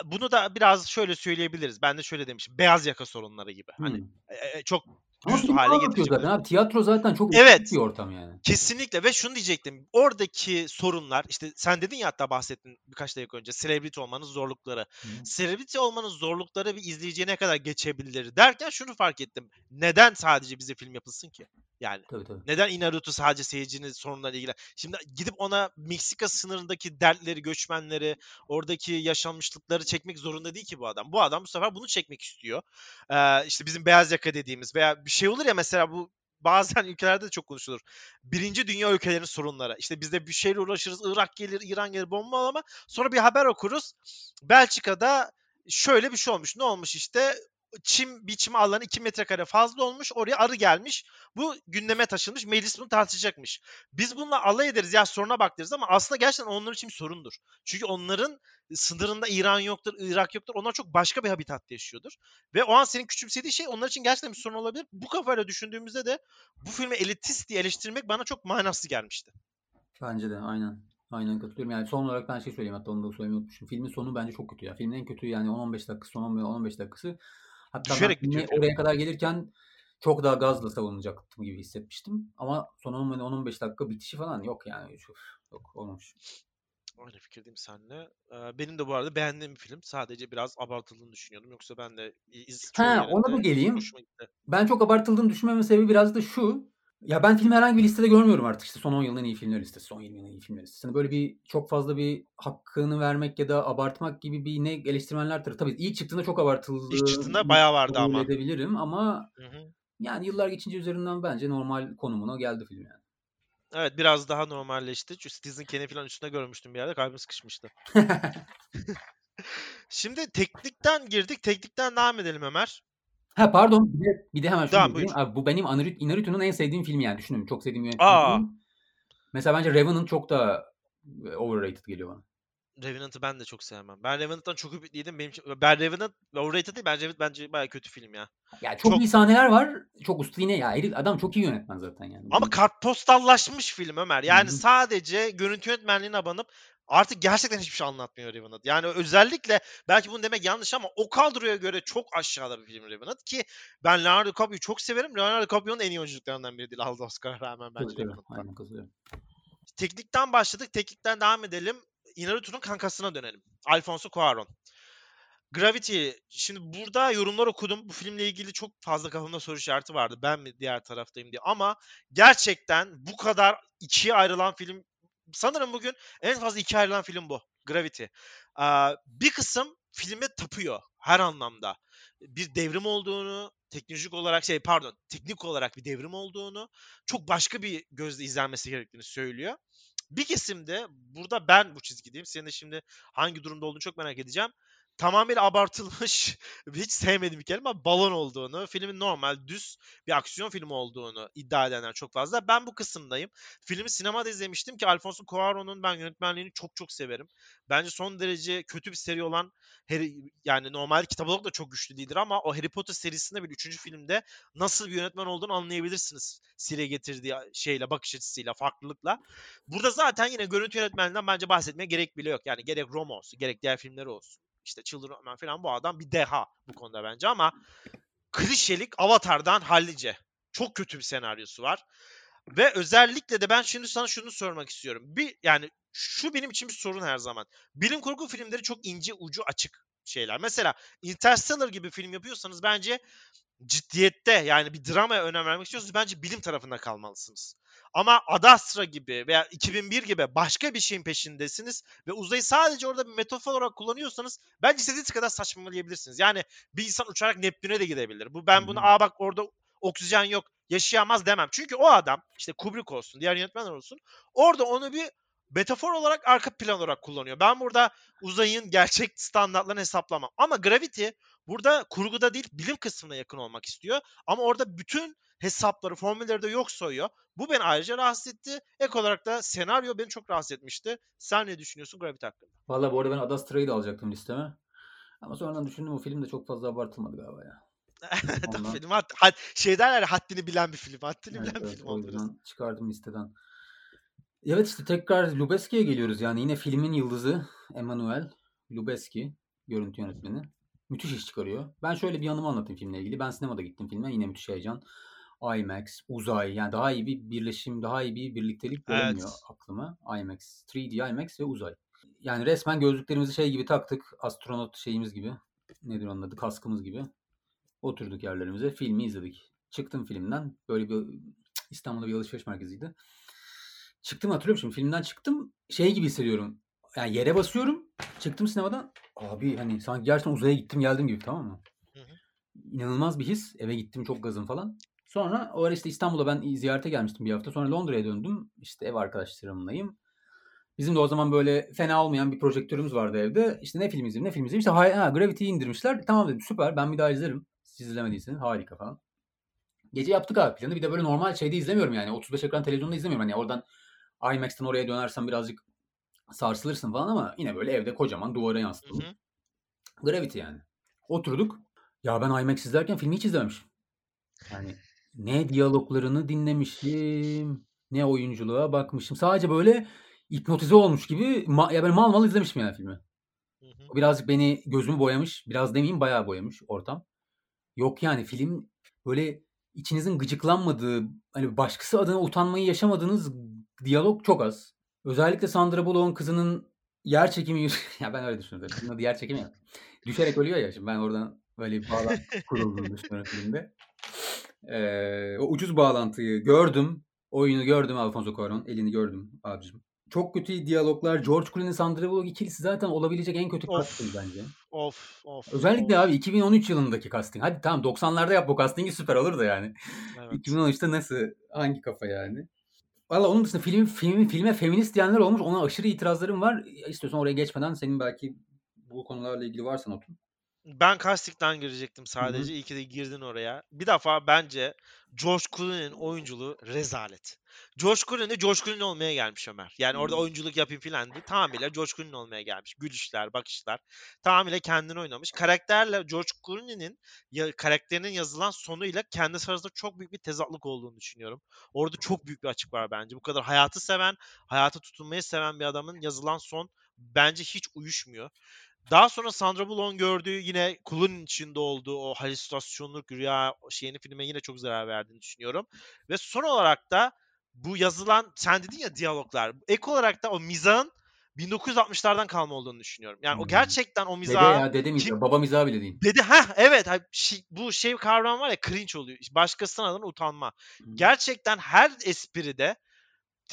bunu da biraz şöyle söyleyebiliriz. Ben de şöyle demişim. Beyaz yaka sorunları gibi. Hani Hmm. e, e, çok Ama düz hale getirecek. zaten abi. Tiyatro zaten çok Evet. bir ortam yani. Kesinlikle ve şunu diyecektim. Oradaki sorunlar işte sen dedin ya hatta bahsettin birkaç dakika önce celebrity olmanın zorlukları. Hı. Celebrity olmanın zorlukları bir izleyiciye ne kadar geçebilir derken şunu fark ettim. Neden sadece bize film yapılsın ki? Yani Tabii tabii. neden Inaruto sadece seyircinin sorunlarıyla ilgili? Şimdi gidip ona Meksika sınırındaki dertleri, göçmenleri, oradaki yaşanmışlıkları çekmek zorunda değil ki bu adam. Bu adam bu sefer bunu çekmek istiyor. Ee, işte bizim beyaz yaka dediğimiz veya bir şey olur ya mesela bu bazen ülkelerde de çok konuşulur. Birinci dünya ülkelerinin sorunları. İşte biz de bir şeyle uğraşırız. Irak gelir, İran gelir bomba ama sonra bir haber okuruz. Belçika'da şöyle bir şey olmuş. Ne olmuş işte? Çim biçme alanı 2 metrekare fazla olmuş. Oraya arı gelmiş. Bu gündeme taşınmış. Meclis bunu tartışacakmış. Biz bununla alay ederiz ya soruna bak deriz ama aslında gerçekten onlar için bir sorundur. Çünkü onların sınırında İran yoktur, Irak yoktur. Onlar çok başka bir habitatta yaşıyordur. Ve o an senin küçümsediği şey onlar için gerçekten bir sorun olabilir. Bu kafayla düşündüğümüzde de bu filmi elitist diye eleştirmek bana çok manasız gelmişti. Bence de aynen. Aynen katılıyorum. Yani son olarak ben şey söyleyeyim hatta onu da söylemeyi unutmuşum. Filmin sonu bence çok kötü ya. Filmin en kötü yani 10-15 dakikası, son 15 dakikası. Hatta ben Düşerek film. oraya kadar gelirken çok daha gazla savunacaktım gibi hissetmiştim. Ama son 10-15 dakika bitişi falan yok yani. Çok, yok olmamış. Aynı fikirdeyim seninle. Ee, benim de bu arada beğendiğim bir film. Sadece biraz abartıldığını düşünüyordum. Yoksa ben de iz, Ha ona da geleyim. Ben çok abartıldığını düşünmemin sebebi biraz da şu. Ya ben filmi herhangi bir listede görmüyorum artık işte son 10 yılın iyi filmler listesi, son 20 yılın iyi filmler listesi. Hani böyle bir çok fazla bir hakkını vermek ya da abartmak gibi bir ne eleştirmenler tarafı. Tabii ilk çıktığında çok abartıldığı İlk çıktığında bayağı vardı ama. edebilirim ama Hı hı. yani yıllar geçince üzerinden bence normal konumuna geldi film yani. Evet biraz daha normalleşti. Çünkü Citizen Kane falan üstüne görmüştüm bir yerde. Kalbim sıkışmıştı. Şimdi teknikten girdik. Teknikten devam edelim Ömer. Ha pardon bir de, bir de hemen şunu söyleyeyim. buyur. Abi, bu benim Inarit- Inaritu'nun en sevdiğim filmi yani düşünün. Çok sevdiğim Aa. yönetmenim. Mesela bence Revenant çok daha e, overrated geliyor bana. Revenant'ı ben de çok sevmem. Ben Revenant'tan çok ümitliydim. Benim için, ben Revenant overrated değil. Bence bence bayağı kötü film ya. Ya çok, Çok- iyi sahneler var. Çok usta yine ya. herif- Adam çok iyi yönetmen zaten yani. Ama kartpostallaşmış film Ömer. Yani hı. sadece görüntü yönetmenliğine abanıp artık gerçekten hiçbir şey anlatmıyor Revenant. Yani özellikle belki bunu demek yanlış ama o kadroya göre çok aşağıda bir film Revenant ki ben Leonardo DiCaprio'yu çok severim. Leonardo DiCaprio'nun en iyi oyunculuklarından biri değil aldı Oscar'a rağmen bence Tabii tabii. Revenant'ta. Aynen katılıyorum. Teknikten başladık. Teknikten devam edelim. Inarritu'nun kankasına dönelim. Alfonso Cuarón. Gravity. Şimdi burada yorumlar okudum. Bu filmle ilgili çok fazla kafamda soru işareti vardı. Ben mi diğer taraftayım diye. Ama gerçekten bu kadar ikiye ayrılan film sanırım bugün en fazla ikiye ayrılan film bu. Gravity. Aa, bir kısım filme tapıyor her anlamda. Bir devrim olduğunu, teknolojik olarak şey pardon, teknik olarak bir devrim olduğunu, çok başka bir gözle izlenmesi gerektiğini söylüyor. Bir kesim de burada ben bu çizgideyim. Senin de şimdi hangi durumda olduğunu çok merak edeceğim tamamıyla abartılmış hiç sevmediğim bir kelime ama balon olduğunu, filmin normal düz bir aksiyon filmi olduğunu iddia edenler çok fazla. Ben bu kısımdayım. Filmi sinemada izlemiştim ki Alfonso Cuarón'un ben yönetmenliğini çok çok severim. Bence son derece kötü bir seri olan yani normal kitap olarak da çok güçlü değildir ama o Harry Potter serisinde bir üçüncü filmde nasıl bir yönetmen olduğunu anlayabilirsiniz. Seriye getirdiği şeyle, bakış açısıyla, farklılıkla. Burada zaten yine görüntü yönetmeninden bence bahsetmeye gerek bile yok. Yani gerek Roma olsun, gerek diğer filmleri olsun işte Children falan bu adam bir deha bu konuda bence ama klişelik Avatar'dan hallice. Çok kötü bir senaryosu var. Ve özellikle de ben şimdi sana şunu sormak istiyorum. Bir yani şu benim için bir sorun her zaman. Bilim kurgu filmleri çok ince ucu açık şeyler. Mesela Interstellar gibi film yapıyorsanız bence ciddiyette yani bir dramaya önem vermek istiyorsanız bence bilim tarafında kalmalısınız. Ama Ad Astra gibi veya 2001 gibi başka bir şeyin peşindesiniz ve uzayı sadece orada bir metafor olarak kullanıyorsanız bence istediğiniz kadar saçmalayabilirsiniz. Yani bir insan uçarak Neptün'e de gidebilir. Bu ben bunu aa bak orada oksijen yok yaşayamaz demem. Çünkü o adam işte Kubrick olsun diğer yönetmenler olsun orada onu bir metafor olarak arka plan olarak kullanıyor. Ben burada uzayın gerçek standartlarını hesaplamam. Ama Gravity burada kurguda değil bilim kısmına yakın olmak istiyor. Ama orada bütün hesapları, formülleri de yok soyuyor. Bu beni ayrıca rahatsız etti. Ek olarak da senaryo beni çok rahatsız etmişti. Sen ne düşünüyorsun Gravity hakkında? Valla bu arada ben Ad Astra'yı da alacaktım listeme. Ama sonradan düşündüm o film de çok fazla abartılmadı galiba ya. Ondan- film had, had, şey derler haddini bilen bir film. Haddini Evet, bilen bir evet, film o oldu çıkardım listeden. Evet işte tekrar Lubezki'ye geliyoruz yani yine filmin yıldızı Emanuel Lubezki görüntü yönetmeni. Müthiş iş çıkarıyor. Ben şöyle bir yanımı anlatayım filmle ilgili. Ben sinemada gittim filme. Yine müthiş heyecan. IMAX, uzay yani daha iyi bir birleşim, daha iyi bir birliktelik Evet. görünmüyor aklıma. IMAX, 3D IMAX ve uzay. Yani resmen gözlüklerimizi şey gibi taktık. Astronot şeyimiz gibi. Nedir onun adı? Kaskımız gibi. Oturduk yerlerimize. Filmi izledik. Çıktım filmden. Böyle bir İstanbul'da bir alışveriş merkeziydi. Çıktım hatırlıyorum şimdi filmden çıktım şey gibi hissediyorum. Yani yere basıyorum. Çıktım sinemadan. Abi hani sanki gerçekten uzaya gittim geldim gibi tamam mı? Hı hı. İnanılmaz bir his. Eve gittim çok gazım falan. Sonra o ara işte İstanbul'a ben ziyarete gelmiştim bir hafta. Sonra Londra'ya döndüm. İşte ev arkadaşlarımlayım. Bizim de o zaman böyle fena olmayan bir projektörümüz vardı evde. İşte ne film izleyeyim ne film izleyeyim. İşte ha, Gravity'yi indirmişler. Tamam dedim süper ben bir daha izlerim. Siz izlemediyseniz harika falan. Gece yaptık abi planı. Bir de böyle normal şeyde izlemiyorum yani. 35 ekran televizyonda izlemiyorum. Hani oradan IMAX'ten oraya dönersen birazcık sarsılırsın falan ama yine böyle evde kocaman duvara hı. Gravity yani. Oturduk. Ya ben IMAX izlerken filmi hiç izlememişim. Yani ne diyaloglarını dinlemişim, ne oyunculuğa bakmışım. Sadece böyle hipnotize olmuş gibi ma- ya ben mal mal izlemişim yani filmi. Hı hı. Birazcık beni gözümü boyamış. Biraz demeyeyim bayağı boyamış ortam. Yok yani film böyle içinizin gıcıklanmadığı, hani başkası adına utanmayı yaşamadığınız diyalog çok az. Özellikle Sandra Bullock'un kızının yer çekimi ya ben öyle düşünüyorum. Kızın adı yer çekimi ya. Düşerek ölüyor ya şimdi ben oradan böyle bir bağlantı kurulduğunu düşünüyorum filmde. Ee, o ucuz bağlantıyı gördüm. Oyunu gördüm Alfonso Cuarón. Elini gördüm abicim. Çok kötü diyaloglar. George Clooney, Sandra Bullock ikilisi zaten olabilecek en kötü casting bence. Of of. Özellikle of. abi 2013 yılındaki casting. Hadi tamam 90'larda yap bu castingi süper olur da yani. Evet. 2013'te nasıl hangi kafa yani? Valla onun dışında film, film, filme feminist diyenler olmuş. Ona aşırı itirazlarım var. İstiyorsan oraya geçmeden senin belki bu konularla ilgili varsa notun. Ben casting'den girecektim sadece. İyi ki de girdin oraya. Bir defa bence George Clooney'nin oyunculuğu rezalet. George Clooney de George Clooney olmaya gelmiş Ömer. Yani orada oyunculuk yapayım filan değil. Tamamıyla George Clooney olmaya gelmiş. Gülüşler, bakışlar. Tamamıyla kendini oynamış. Karakterle George Clooney'nin ya, karakterinin yazılan sonuyla kendisi arasında çok büyük bir tezatlık olduğunu düşünüyorum. Orada çok büyük bir açık var bence. Bu kadar hayatı seven, hayata tutunmayı seven bir adamın yazılan son bence hiç uyuşmuyor. Daha sonra Sandra Bullock'un gördüğü yine kulun içinde olduğu o halüsinasyonluk rüya şeyini filme yine çok zarar verdiğini düşünüyorum. Ve son olarak da bu yazılan sen dedin ya diyaloglar. Ek olarak da o mizahın 1960'lardan kalma olduğunu düşünüyorum. Yani o Hmm. gerçekten o Dede mizahı ya dede mizahı. kim- Baba mizahı bile değil. dedi ha evet bu şey kavram var ya cringe oluyor. Başkasının adına utanma. Gerçekten her espride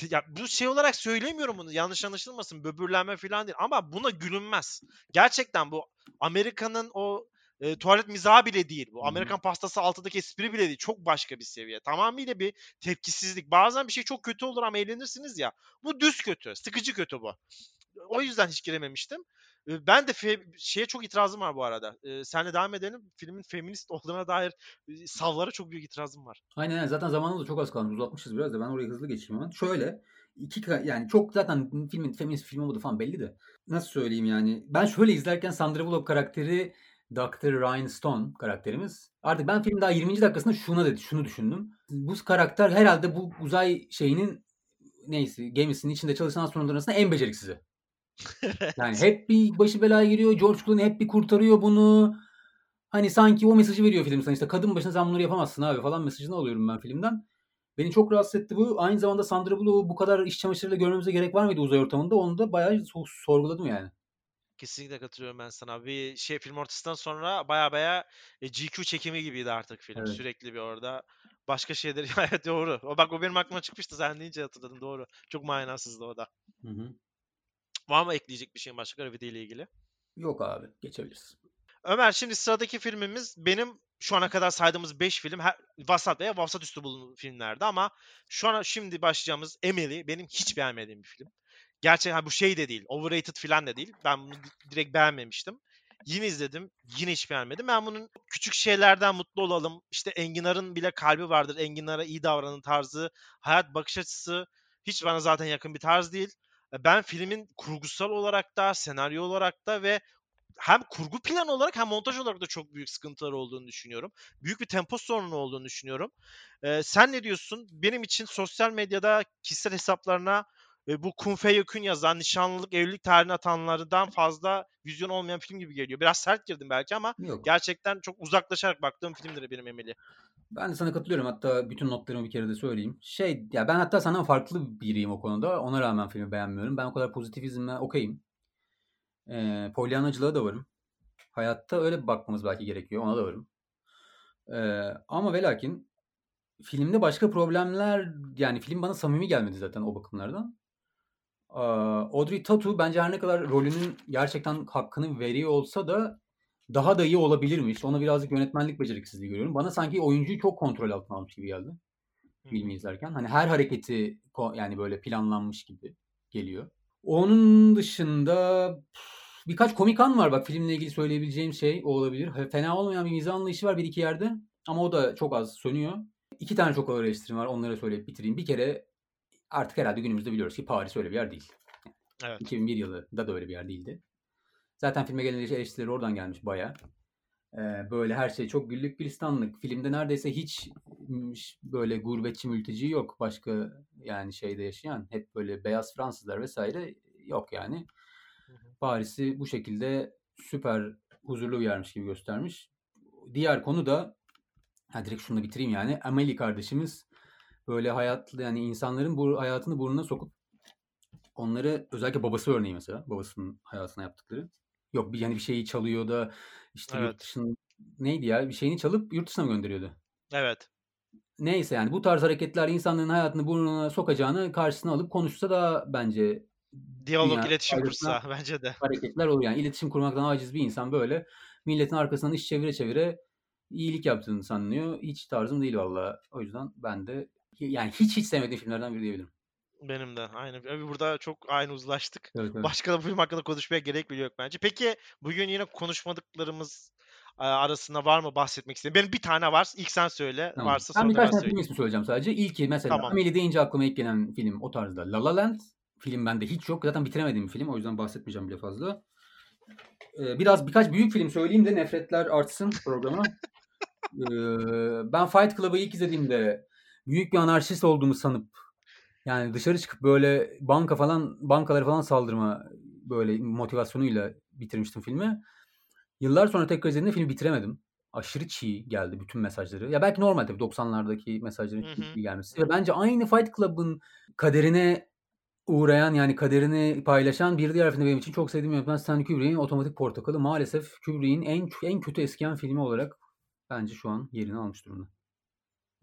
ya bu şey olarak söylemiyorum bunu yanlış anlaşılmasın böbürlenme falan değil ama buna gülünmez. Gerçekten bu Amerika'nın o e, tuvalet mizahı bile değil. Bu. Amerikan pastası altındaki espri bile değil. Çok başka bir seviye. Tamamıyla bir tepkisizlik. Bazen bir şey çok kötü olur ama eğlenirsiniz ya. Bu düz kötü. Sıkıcı kötü bu. O yüzden hiç girememiştim. Ben de şeye çok itirazım var bu arada. E, senle devam edelim. Filmin feminist olduğuna dair savlara çok büyük itirazım var. Aynen zaten zamanımız da çok az kalmış. Uzatmışız biraz da ben oraya hızlı geçeyim hemen. Şöyle iki yani çok zaten filmin feminist film olmadığı falan belli de. Nasıl söyleyeyim yani. Ben şöyle izlerken Sandra Bullock karakteri Dr. Ryan Stone karakterimiz. Artık ben film daha 20. dakikasında şuna dedi, şunu düşündüm. Bu karakter herhalde bu uzay şeyinin neyse gemisinin içinde çalışan astronotların arasında en beceriksizi. Yani hep bir başı belaya giriyor. George Clooney hep bir kurtarıyor bunu. Hani sanki o mesajı veriyor film sana işte kadın başına sen bunları yapamazsın abi falan mesajını alıyorum ben filmden. Beni çok rahatsız etti bu. Aynı zamanda Sandra Bullock'u bu kadar iş çamaşırıyla görmemize gerek var mıydı uzay ortamında? Onu da bayağı so- sorguladım yani. Kesinlikle katılıyorum ben sana. Bir şey film ortasından sonra baya baya e, GQ çekimi gibiydi artık film. Evet. Sürekli bir orada başka şeyleri evet doğru. O bak o benim aklıma çıkmıştı sen deyince hatırladım doğru. Çok manasızdı o da. Hı hı. Var mı ekleyecek bir şeyin başka Gravity ile ilgili? Yok abi geçebiliriz. Ömer şimdi sıradaki filmimiz benim şu ana kadar saydığımız 5 film her, vasat veya vasat üstü bulunan filmlerdi ama şu an şimdi başlayacağımız Emily benim hiç beğenmediğim bir film. Gerçekten bu şey de değil, overrated falan da değil. Ben bunu di- direkt beğenmemiştim. Yine izledim, yine hiç beğenmedim. Ben bunun küçük şeylerden mutlu olalım. İşte Enginar'ın bile kalbi vardır. Enginar'a iyi davranın tarzı, hayat bakış açısı hiç bana zaten yakın bir tarz değil. E, Ben filmin kurgusal olarak da, senaryo olarak da ve hem kurgu planı olarak hem montaj olarak da çok büyük sıkıntılar olduğunu düşünüyorum. Büyük bir tempo sorunu olduğunu düşünüyorum. Ee, sen ne diyorsun? Benim için sosyal medyada kişisel hesaplarına e, bu Kun Feyokun yazan nişanlılık evlilik tarihini atanlardan fazla vizyon olmayan film gibi geliyor. Biraz sert girdim belki ama Yok. gerçekten çok uzaklaşarak baktığım filmdir benim Emeli. Ben de sana katılıyorum. Hatta bütün notlarımı bir kere de söyleyeyim. Şey ya ben hatta senden farklı biriyim o konuda. Ona rağmen filmi beğenmiyorum. Ben o kadar pozitivizme okeyim. Ee, polyanacılığa da varım. Hayatta öyle bakmamız belki gerekiyor. Ona da varım. Ee, ama ve lakin filmde başka problemler yani film bana samimi gelmedi zaten o bakımlardan. Audrey Tautou bence her ne kadar rolünün gerçekten hakkını veriyor olsa da daha da iyi olabilirmiş. Ona birazcık yönetmenlik beceriksizliği görüyorum. Bana sanki oyuncuyu çok kontrol altına almış gibi geldi filmi izlerken. Hani her hareketi yani böyle planlanmış gibi geliyor. Onun dışında birkaç komik an var bak filmle ilgili söyleyebileceğim şey o olabilir. Fena olmayan bir mizah anlayışı var bir iki yerde ama o da çok az sönüyor. İki tane çok ağır eleştirim var onları söyleyip bitireyim. Bir kere artık herhalde günümüzde biliyoruz ki Paris öyle bir yer değil. Evet. 2001 yılında da öyle bir yer değildi. Zaten filme gelen eleştirileri oradan gelmiş baya. böyle her şey çok güllük gülistanlık. Filmde neredeyse hiç böyle gurbetçi mülteci yok. Başka yani şeyde yaşayan hep böyle beyaz Fransızlar vesaire yok yani. Paris'i bu şekilde süper huzurlu bir yermiş gibi göstermiş. Diğer konu da ha direkt şunu da bitireyim yani. Amelie kardeşimiz böyle hayat yani insanların bu hayatını burnuna sokup onları özellikle babası örneği mesela babasının hayatına yaptıkları. Yok bir yani bir şeyi çalıyor da işte Evet. yurt dışında neydi ya bir şeyini çalıp yurt dışına mı gönderiyordu? Evet. Neyse yani bu tarz hareketler insanların hayatını burnuna sokacağını karşısına alıp konuşsa da bence Diyalog, dünya iletişim kursa bence de. hareketler olur. Yani iletişim kurmaktan aciz bir insan böyle milletin arkasından iş çevire çevire iyilik yaptığını sanıyor. Hiç tarzım değil valla. O yüzden ben de yani hiç hiç sevmediğim filmlerden biri diyebilirim. Benim de aynı. Abi Burada çok aynı uzlaştık. Evet, evet. Başka da film hakkında konuşmaya gerek bile yok bence. Peki bugün yine konuşmadıklarımız arasında var mı bahsetmek istediğin? Benim bir tane var. İlk sen söyle. Tamam. Varsa ben sonra birkaç tane film ismi söyleyeceğim sadece. İlki mesela Tamam. Amelie deyince aklıma ilk gelen film o tarzda La La Land. Film bende hiç yok. Zaten bitiremediğim bir film. O yüzden bahsetmeyeceğim bile fazla. Ee, biraz birkaç büyük film söyleyeyim de nefretler artsın programa. Ee, ben Fight Club'ı ilk izlediğimde büyük bir anarşist olduğumu sanıp yani dışarı çıkıp böyle banka falan bankaları falan saldırma böyle motivasyonuyla bitirmiştim filmi. Yıllar sonra tekrar izlediğimde filmi bitiremedim. Aşırı çiğ geldi bütün mesajları. Ya belki normal tabii 90'lardaki mesajların çiğ gelmesi. Ve bence aynı Fight Club'ın kaderine uğrayan yani kaderini paylaşan bir diğer film benim için çok sevdiğim yönetmen Stanley Kubrick'in Otomatik Portakalı maalesef Kubrick'in en en kötü eskiyen filmi olarak bence şu an yerini almış durumda.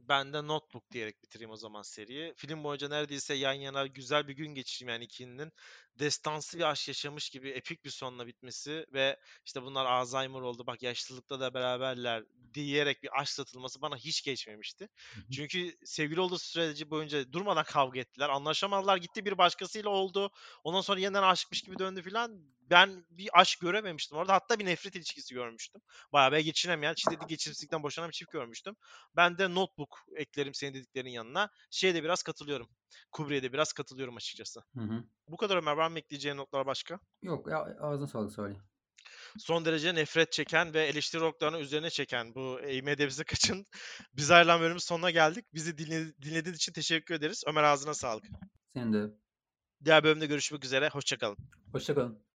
Ben de Notebook diyerek bitireyim o zaman seriyi. Film boyunca neredeyse yan yana güzel bir gün geçireyim yani ikilinin. Destansı bir aşk yaşamış gibi epik bir sonla bitmesi ve işte bunlar Alzheimer oldu bak yaşlılıkta da beraberler diyerek bir aşk satılması bana hiç geçmemişti. Çünkü sevgili olduğu süreci boyunca durmadan kavga ettiler. Anlaşamadılar gitti bir başkasıyla oldu. Ondan sonra yeniden aşıkmış gibi döndü filan. Ben bir aşk görememiştim orada. Hatta bir nefret ilişkisi görmüştüm. Bayağı bir geçinemeyen, şiddetli geçimsizlikten boşanan bir çift görmüştüm. Ben de Notebook eklerim senin dediklerin yanına. Şeye de biraz katılıyorum. Kubrick'e de biraz katılıyorum açıkçası. Hı hı. Bu kadar Ömer. Var mı ekleyeceğin notlar başka? Yok ya ağzına sağlık Salih. Son derece nefret çeken ve eleştiri oklarını üzerine çeken bu IMDb'si kaçın biz ayrılan bölümün sonuna geldik. Bizi dinle, dinlediğiniz için teşekkür ederiz. Ömer ağzına sağlık. Senin de Diğer bölümde görüşmek üzere. Hoşçakalın. hoşçakalın.